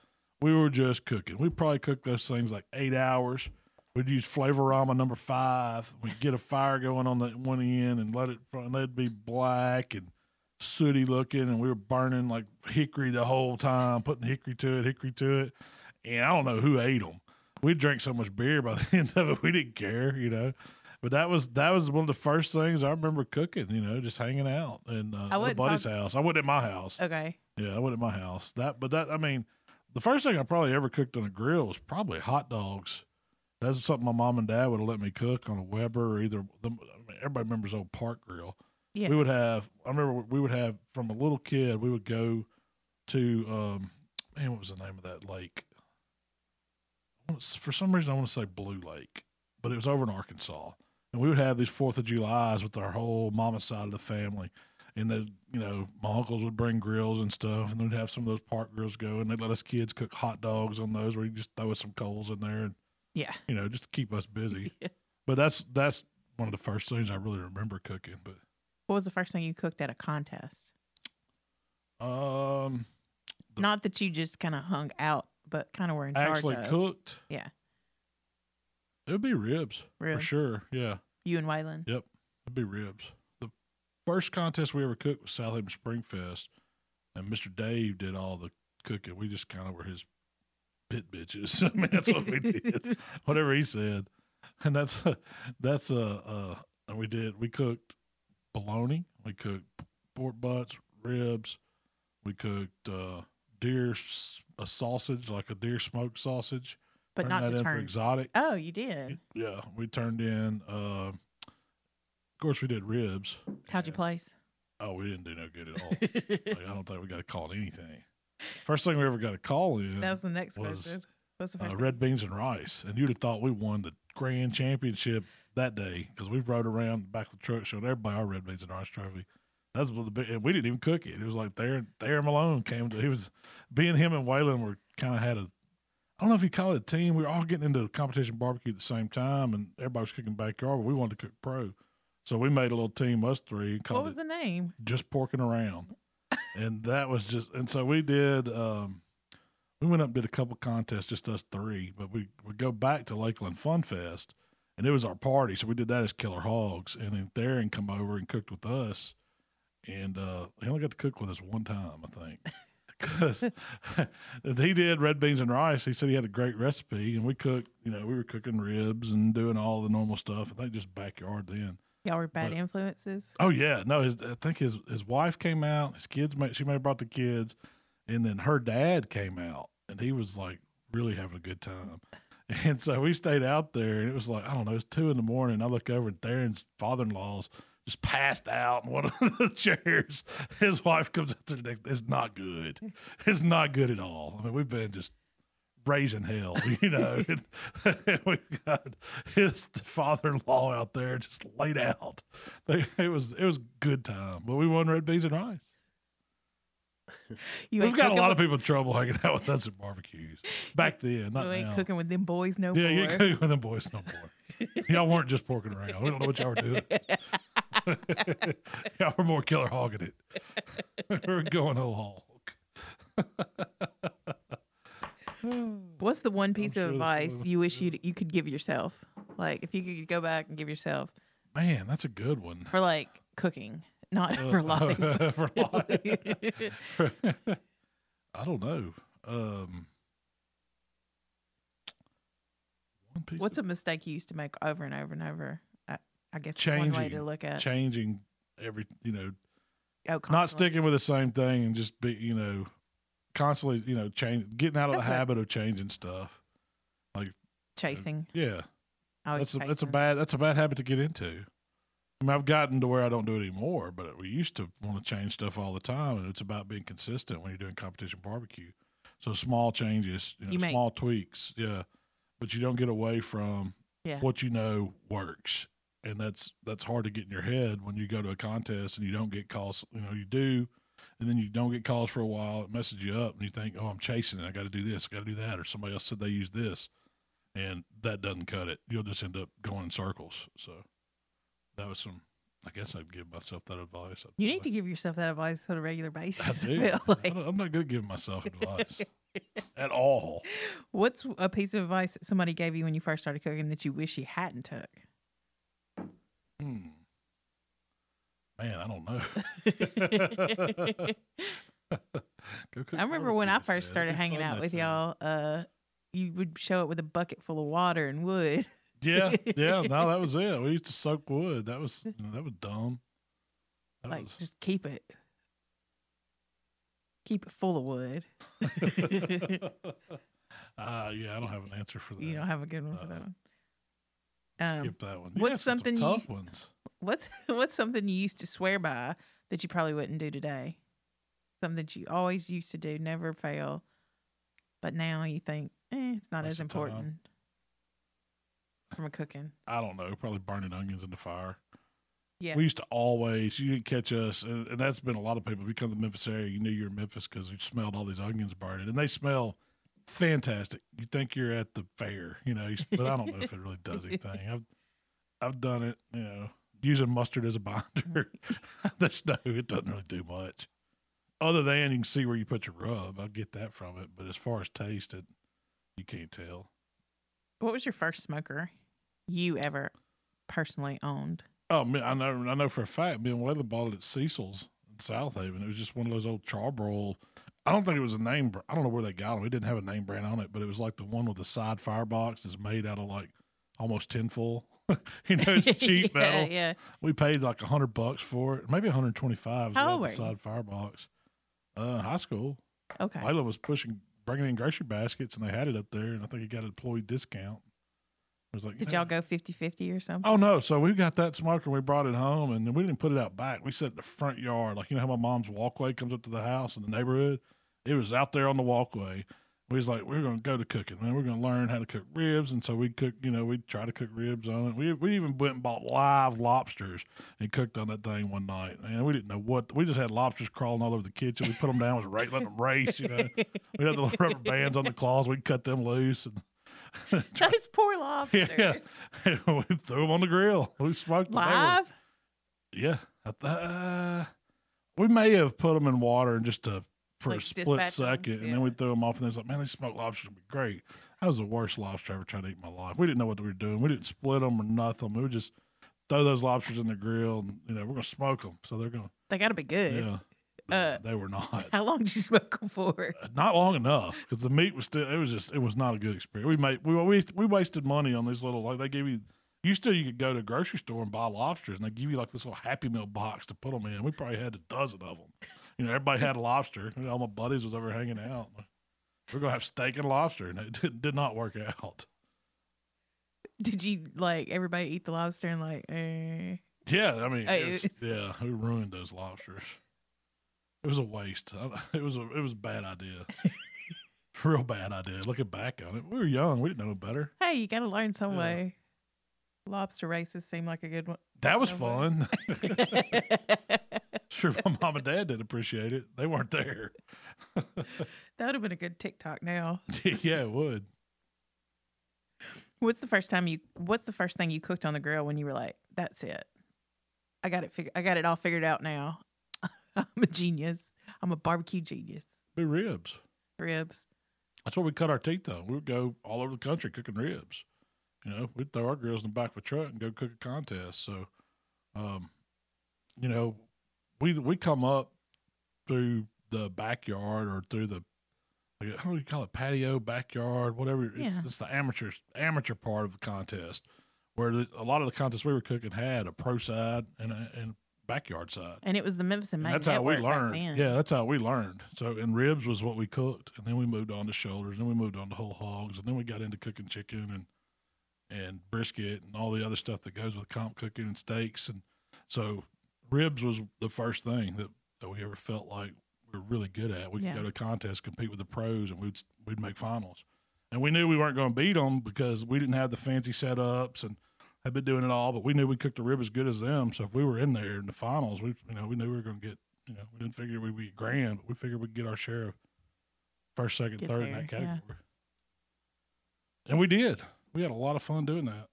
We were just cooking. We probably cooked those things like eight hours. We'd use Flavorama number five. We'd get a fire going on the one end and let it, and they'd be black and sooty looking, and we were burning like hickory the whole time, putting hickory to it, hickory to it. And I don't know who ate them. We drank so much beer by the end of it, we didn't care, you know. But that was that was one of the first things I remember cooking, you know, just hanging out and uh, at a buddy's talk- house. I went at my house. Okay. Yeah, I went at my house. That, but that, I mean, the first thing I probably ever cooked on a grill was probably hot dogs. That's something my mom and dad would have let me cook on a Weber or either. The, I mean, everybody remembers old Park Grill. Yeah. We would have. I remember we would have from a little kid. We would go to um, man, what was the name of that lake? I wanna s- For some reason, I want to say Blue Lake, but it was over in Arkansas. And we would have these Fourth of July's with our whole mama side of the family and the you know my uncles would bring grills and stuff, and they'd have some of those park grills go, and they'd let us kids cook hot dogs on those, where you just throw us some coals in there, and Yeah. you know just to keep us busy. Yeah. But that's that's one of the first things I really remember cooking. But What was the first thing you cooked at a contest? um, The- Not that you just kind of hung out, but kind of were in charge actually of. cooked, Yeah. It would be ribs for sure. Yeah, You and Waylon. Yep. It'd be ribs. The first contest we ever cooked was Southaven Spring Fest, and Mr. Dave did all the cooking. We just kind of were his pit bitches. I mean, that's what we did. whatever he said, and that's that's uh uh and we did we cooked bologna, we cooked pork butts, ribs, we cooked uh deer a sausage like a deer smoked sausage, but turned not that to in for turn. exotic. Oh, you did. Yeah, we turned in. Uh, of course, we did ribs. How'd you place? Oh, we didn't do no good at all. like, I don't think we got a call in anything. First thing we ever got a call in That was the next was, question. What's the uh, first? thing? red beans and rice, and you'd have thought we won the grand championship that day because we rode around the back of the truck, showed everybody our red beans and rice trophy. That's what the big, and we didn't even cook it. It was like Thayer, Thayer Malone came to. He was being him and Waylon were kind of had a. I don't know if you call it a team. We were all getting into competition barbecue at the same time, and everybody was cooking backyard. But we wanted to cook pro, so we made a little team, us three, and what called was it the name? just porking around. and that was just and so we did um we went up and did a couple contests, just us three, but we would go back to Lakeland Fun Fest and it was our party. So we did that as Killer Hogs. And then Theron come over and cooked with us. And uh he only got to cook with us one time, I think. Because he did red beans and rice. He said he had a great recipe, and we cooked. You know, we were cooking ribs and doing all the normal stuff. I think just backyard then. Y'all were bad But- influences. Oh yeah, no. His, I think his his wife came out. His kids, may, she may have brought the kids, and then her dad came out, and he was like really having a good time. And so we stayed out there, and it was like I don't know, it's two in the morning. I look over, and Theron's father in law's just passed out in one of the chairs. His wife comes up there. and It's not good. It's not good at all. I mean, we've been just raising hell, you know. and we got his father-in-law out there just laid out. They, it was it was a good time, but we won red beans and rice. You We've got a lot of people in trouble hanging out with us at barbecues back then. Not You ain't now. cooking with them boys no yeah, more. Yeah, you ain't cooking with them boys no more. y'all weren't just porking around. We don't know what y'all were doing. y'all were more killer hogging it. we're going whole hog. What's the one piece sure of advice you wish you you could give yourself? Like if you could go back and give yourself Man, that's a good one. for like cooking, not for life. For life. I don't know. Um, What's a mistake you used to make over and over and over? I, guess one way to look at changing every, you know, oh, not sticking with the same thing and just be, you know, constantly, you know, change, getting out of That's the what- habit of changing stuff. Like chasing. Yeah, Always that's a that's a bad that's a bad habit to get into. I mean, I've gotten to where I don't do it anymore, but we used to want to change stuff all the time, and it's about being consistent when you're doing competition barbecue. So small changes, you know, You small tweaks, yeah, but you don't get away from Yeah. what you know works, and that's that's hard to get in your head when you go to a contest and you don't get calls. You know, you do, and then you don't get calls for a while. It messes you up, and you think, "Oh, I'm chasing it. I got to do this. I got to do that," or somebody else said they use this, and that doesn't cut it. You'll just end up going in circles. So that was some. I guess I'd give myself that advice. I'd You need to give yourself that advice on a regular basis. I do. like. I'm not good at giving myself advice at all. What's a piece of advice that somebody gave you when you first started cooking that you wish you hadn't took? Hmm. Man, I don't know. Go cook I remember when I first said. started hanging out with y'all. Uh, you would show up with a bucket full of water and wood. Yeah, yeah. No, that was it. We used to soak wood. That was that was dumb. That like was, just keep it, keep it full of wood. uh, yeah, I don't have an answer for that. you don't have a good one for that Uh, one. Um, Skip that one. what's You got some something you- ones? what's what's something you used to swear by that you probably wouldn't do today? Something that you always used to do, never fail, but now you think eh, it's not as Waste time. important from a cooking. I don't know. Probably burning onions in the fire. Yeah, We used to always, you didn't catch us, and, and that's been a lot of people. If you come to the Memphis area, you knew you were in Memphis because you smelled all these onions burning, and they smell fantastic. You think you're at the fair, you know, but I don't know if it really does anything. I've I've done it, you know, using mustard as a binder. There's no, it doesn't really do much, other than you can see where you put your rub. I get that from it, but as far as taste, it you can't tell. What was your first smoker you ever personally owned? Oh, man, I know. I know for a fact. Me and Waylon bought it at Cecil's in Southaven. It was just one of those old charbroil. I don't think it was a name. I don't know where they got them. It didn't have a name brand on it, but it was like the one with the side firebox that's made out of like almost tinfoil. you know, it's cheap yeah, metal. Yeah, We paid like a hundred bucks for it, maybe 125. How old the you? side firebox. Uh, high school. Okay. Waylon was pushing, bringing in grocery baskets, and they had it up there, and I think he got an employee discount. It was like, Did "Yeah, y'all go 50-50 or something? Oh no! So we got that smoker. We brought it home, and we didn't put it out back. We set it in the front yard, like you know how my mom's walkway comes up to the house in the neighborhood. It was out there on the walkway. We was like, we're gonna go to cooking, man. We're gonna learn how to cook ribs, and so we cook. You know, we try to cook ribs on it. We we even went and bought live lobsters and cooked on that thing one night. And we didn't know what. We just had lobsters crawling all over the kitchen. We put them down, was right, letting them race. You know, we had the little rubber bands on the claws. We cut them loose and. Those poor lobsters. Yeah, we threw them on the grill. We smoked them. Live? yeah, I th- uh, we may have put them in water and just to for Like a split second, and then we threw them off. And it's like, man, these smoked lobsters would be great. That was the worst lobster I ever tried to eat in my life. We didn't know what we were doing. We didn't split them or nothing. We would just throw those lobsters in the grill, and you know, we're gonna smoke them. So they're gonna, They got to be good. yeah. Uh, they were not How long did you smoke them for? not long enough because the meat was still. It was just. It was not a good experience. We made we we we wasted money on these little like they gave you. Used to you could go to a grocery store and buy lobsters and they give you like this little Happy Meal box to put them in. We probably had a dozen of them. You know, everybody had lobster. All my buddies was over hanging out. We're gonna have steak and lobster, and it did, did not work out. Did you like everybody eat the lobster and like? Eh. Yeah, I mean, it was- yeah, we ruined those lobsters. It was a waste. It was a it was a bad idea. Real bad idea. Looking back on it, we were young. We didn't know no better. Hey, you got to learn some Yeah. way. Lobster races seem like a good one. That was No fun. Sure, my mom and dad did appreciate it. They weren't there. That would have been a good TikTok now. yeah, it would. What's the first time you what's the first thing you cooked on the grill when you were like, that's it. I got it figured I got it all figured out now. I'm a genius. I'm a barbecue genius. Be ribs. Ribs. That's where we cut our teeth on. We would go all over the country cooking ribs. You know, we'd throw our grills in the back of a truck and go cook a contest. So, um, you know, we we come up through the backyard or through the like, how do you call it patio backyard whatever it's, Yeah. it's the amateur amateur part of the contest where the, a lot of the contests we were cooking had a pro side and a and backyard side And it was the Memphis and and that's how we learned. Yeah, that's how we learned. So, and ribs was what we cooked, and then we moved on to shoulders, and then we moved on to whole hogs, and then we got into cooking chicken and and brisket and all the other stuff that goes with comp cooking and steaks. And so, ribs was the first thing that, that we ever felt like we were really good at. We Yeah. could go to contests, compete with the pros, and we'd we'd make finals. And we knew we weren't going to beat them because we didn't have the fancy setups and had been doing it all. But we knew we cooked the rib as good as them. So if we were in there in the finals, we you know we knew we were going to get you know we didn't figure we'd be grand, but we figured we'd get our share of first, second, Get third in there, that yeah. category. And we did. We had a lot of fun doing that.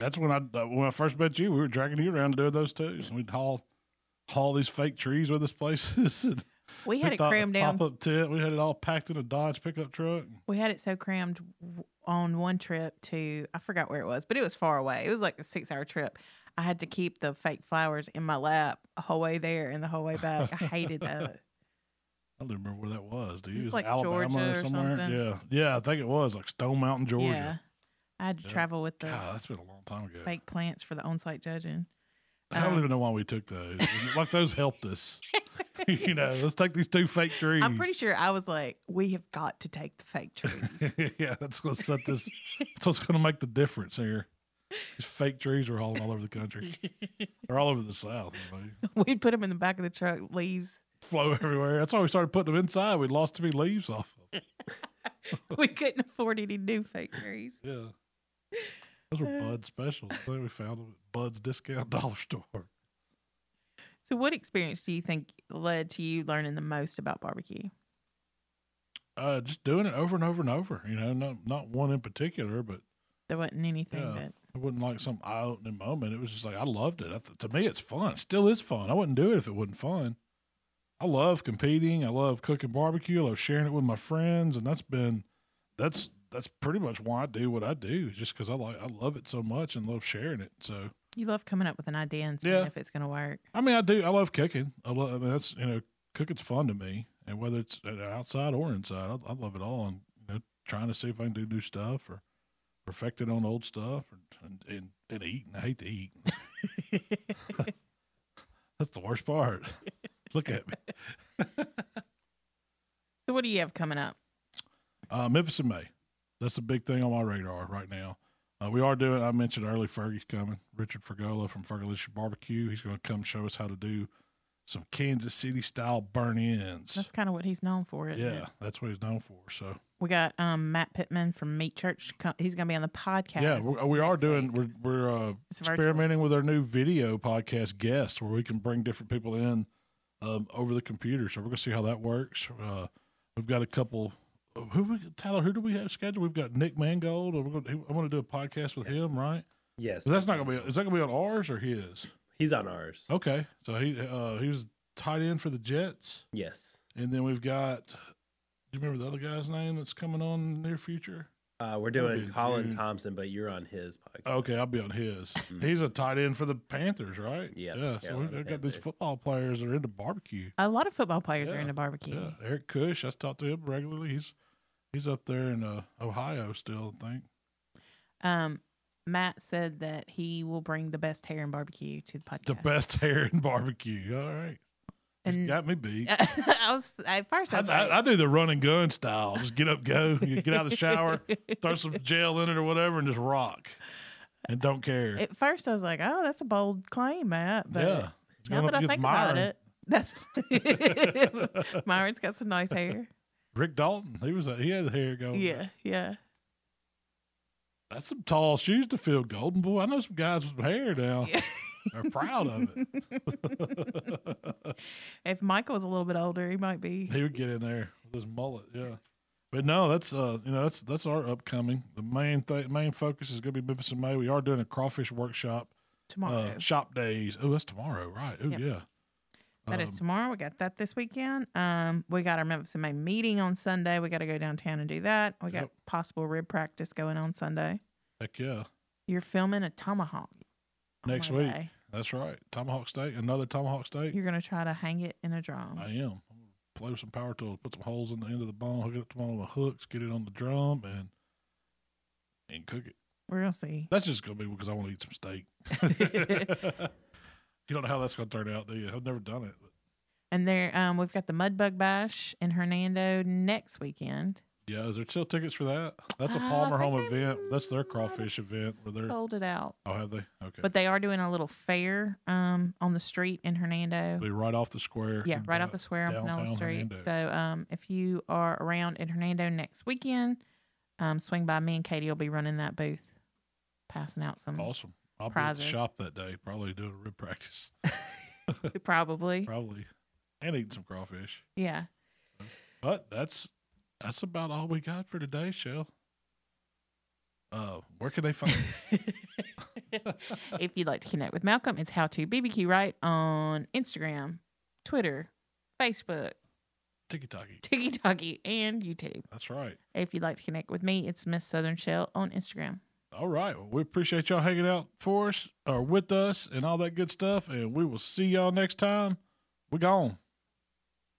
That's when I when I first met you. We were dragging you around to do those too. And we'd haul haul these fake trees with us places. and We had it crammed down. Pop up tent. We had it all packed in a Dodge pickup truck. We had it so crammed on one trip to I forgot where it was, but it was far away. It was like a six hour trip. I had to keep the fake flowers in my lap the whole way there and the whole way back. I hated that. I don't even remember where that was. Do you? It's Is it like Alabama Georgia or somewhere? something. Yeah, yeah. I think it was like Stone Mountain, Georgia. I had to Yeah. travel with the God, that's been a long time ago. fake plants for the on site judging. I don't um, even know why we took those. like those helped us. you know, let's take these two fake trees. I'm pretty sure I was like, we have got to take the fake trees. yeah, that's gonna set this. that's what's gonna make the difference here. These fake trees are hauling all over the country. They're all over the south. We'd put them in the back of the truck, leaves. Flow everywhere. That's why we started putting them inside. We lost too many leaves off of. We couldn't afford any new fake trees. Yeah. Those were Bud specials. I think we found them at Bud's discount dollar store. So, what experience do you think led to you learning the most about barbecue? Uh, just doing it over and over and over. You know, not not one in particular, but There wasn't anything Yeah. that it wasn't like some eye opening moment. It was just like I loved it. I th- to me, it's fun. It still is fun. I wouldn't do it if it wasn't fun. I love competing. I love cooking barbecue. I love sharing it with my friends, and that's been that's that's pretty much why I do what I do. Just because I like I love it so much and love sharing it. So you love coming up with an idea and seeing Yeah. if it's going to work. I mean, I do. I love cooking. I love. I mean, that's you know, cooking's fun to me, and whether it's outside or inside, I, I love it all. And you know, trying to see if I can do new stuff or perfect it on old stuff, or, and, and and eat. And I hate to eat. that's the worst part. Look at me. So, what do you have coming up? Uh, Memphis in May. That's a big thing on my radar right now. Uh, we are doing. I mentioned early. Fergie's coming. Richard Fergola from Fergolicious Barbecue. He's going to come show us how to do some Kansas City style burnt ends. That's kind of what he's known for. Yeah, It? that's what he's known for. So We got um, Matt Pittman from Meat Church. He's going to be on the podcast. yeah, we're, we are doing. week. We're we're uh, experimenting with our new video podcast guest, where we can bring different people in um, over the computer. So we're gonna see how that works. Uh, we've got a couple. Who we, Tyler? Who do we have scheduled? We've got Nick Mangold. We're gonna, I want to do a podcast with him, right? Yes, So that's not gonna be. Is that gonna be on ours or his? He's on ours. Okay, so he uh, he was tight end for the Jets, Yes. and then we've got. Do you remember the other guy's name that's coming on in the near future? Uh, we're doing Colin June. Thompson, but you're on his podcast. Okay, I'll be on his. Mhm. He's a tight end for the Panthers, right? Yeah, Yeah. So we've Carolina got these football players that are into barbecue. A lot of football players are into barbecue. Yeah. Eric Kush, I talk to him regularly. He's he's up there in uh, Ohio still, I think. Um, Matt said that he will bring the best hair in barbecue to the podcast. The best hair in barbecue. All right. He's And- got me beat. I was at first I I, like, I, do the run and gun style. Just get up, go, get out of the shower, throw some gel in it or whatever, and just rock, and don't care. At first, I was like, "Oh, that's a bold claim, Matt." But yeah. He's now that I think about it, that's Myron's got some nice hair. Rick Dalton, he was he had hair going. Yeah, yeah. That's some tall shoes to fill, Golden Boy. I know some guys with some hair now. Yeah. They're proud of it. if Michael was a little bit older, he might be. he would get in there with his mullet, yeah. But no, that's uh, you know, that's that's our upcoming. The main thing, main focus is going to be Memphis in May. We are doing a crawfish workshop, Tomorrow. uh, shop days. Oh, that's tomorrow, right? Oh, Yep. yeah. That is Um, tomorrow. We got that this weekend. Um, we got our Memphis in May meeting on Sunday. We got to go downtown and do that. We got Yep. possible rib practice going on Sunday. Heck yeah. You're filming a tomahawk Next week. That's right. Tomahawk steak, another tomahawk steak. You're gonna try to hang it in a drum. I am. I'm gonna play with some power tools, put some holes in the end of the bone, hook it up to one of the hooks, get it on the drum, and and cook it. We're gonna see. That's just gonna be because I want to eat some steak. you don't know how that's gonna turn out, do you? I've never done it. But And there, um, we've got the Mudbug Bash in Hernando next weekend. yeah, is there still tickets for that? That's a Uh, Palmer think Home event. That's their crawfish event where they're. Sold it out, Oh, have they? Okay. but they are doing a little fair, um, on the street in Hernando. be right off the square. Yeah, right uh, off the square on Pinellas Street. Hernando. So, um, if you are around in Hernando next weekend, um, swing by. Me and Katie will be running that booth, passing out some. Awesome. I'll prizes. be at the shop that day, probably doing a rib practice. Probably, probably. And eating some crawfish. yeah. But that's that's about all we got for today, Shell. Uh, where can they find us? if you'd like to connect with Malcom, it's how to BBQ right on Instagram, Twitter, Facebook, Tiki Taki. TikTok, and YouTube. That's right. If you'd like to connect with me, it's Miss Southern Shell on Instagram. All right. Well, we appreciate y'all hanging out for us or with us and all that good stuff. And we will see y'all next time. We gone.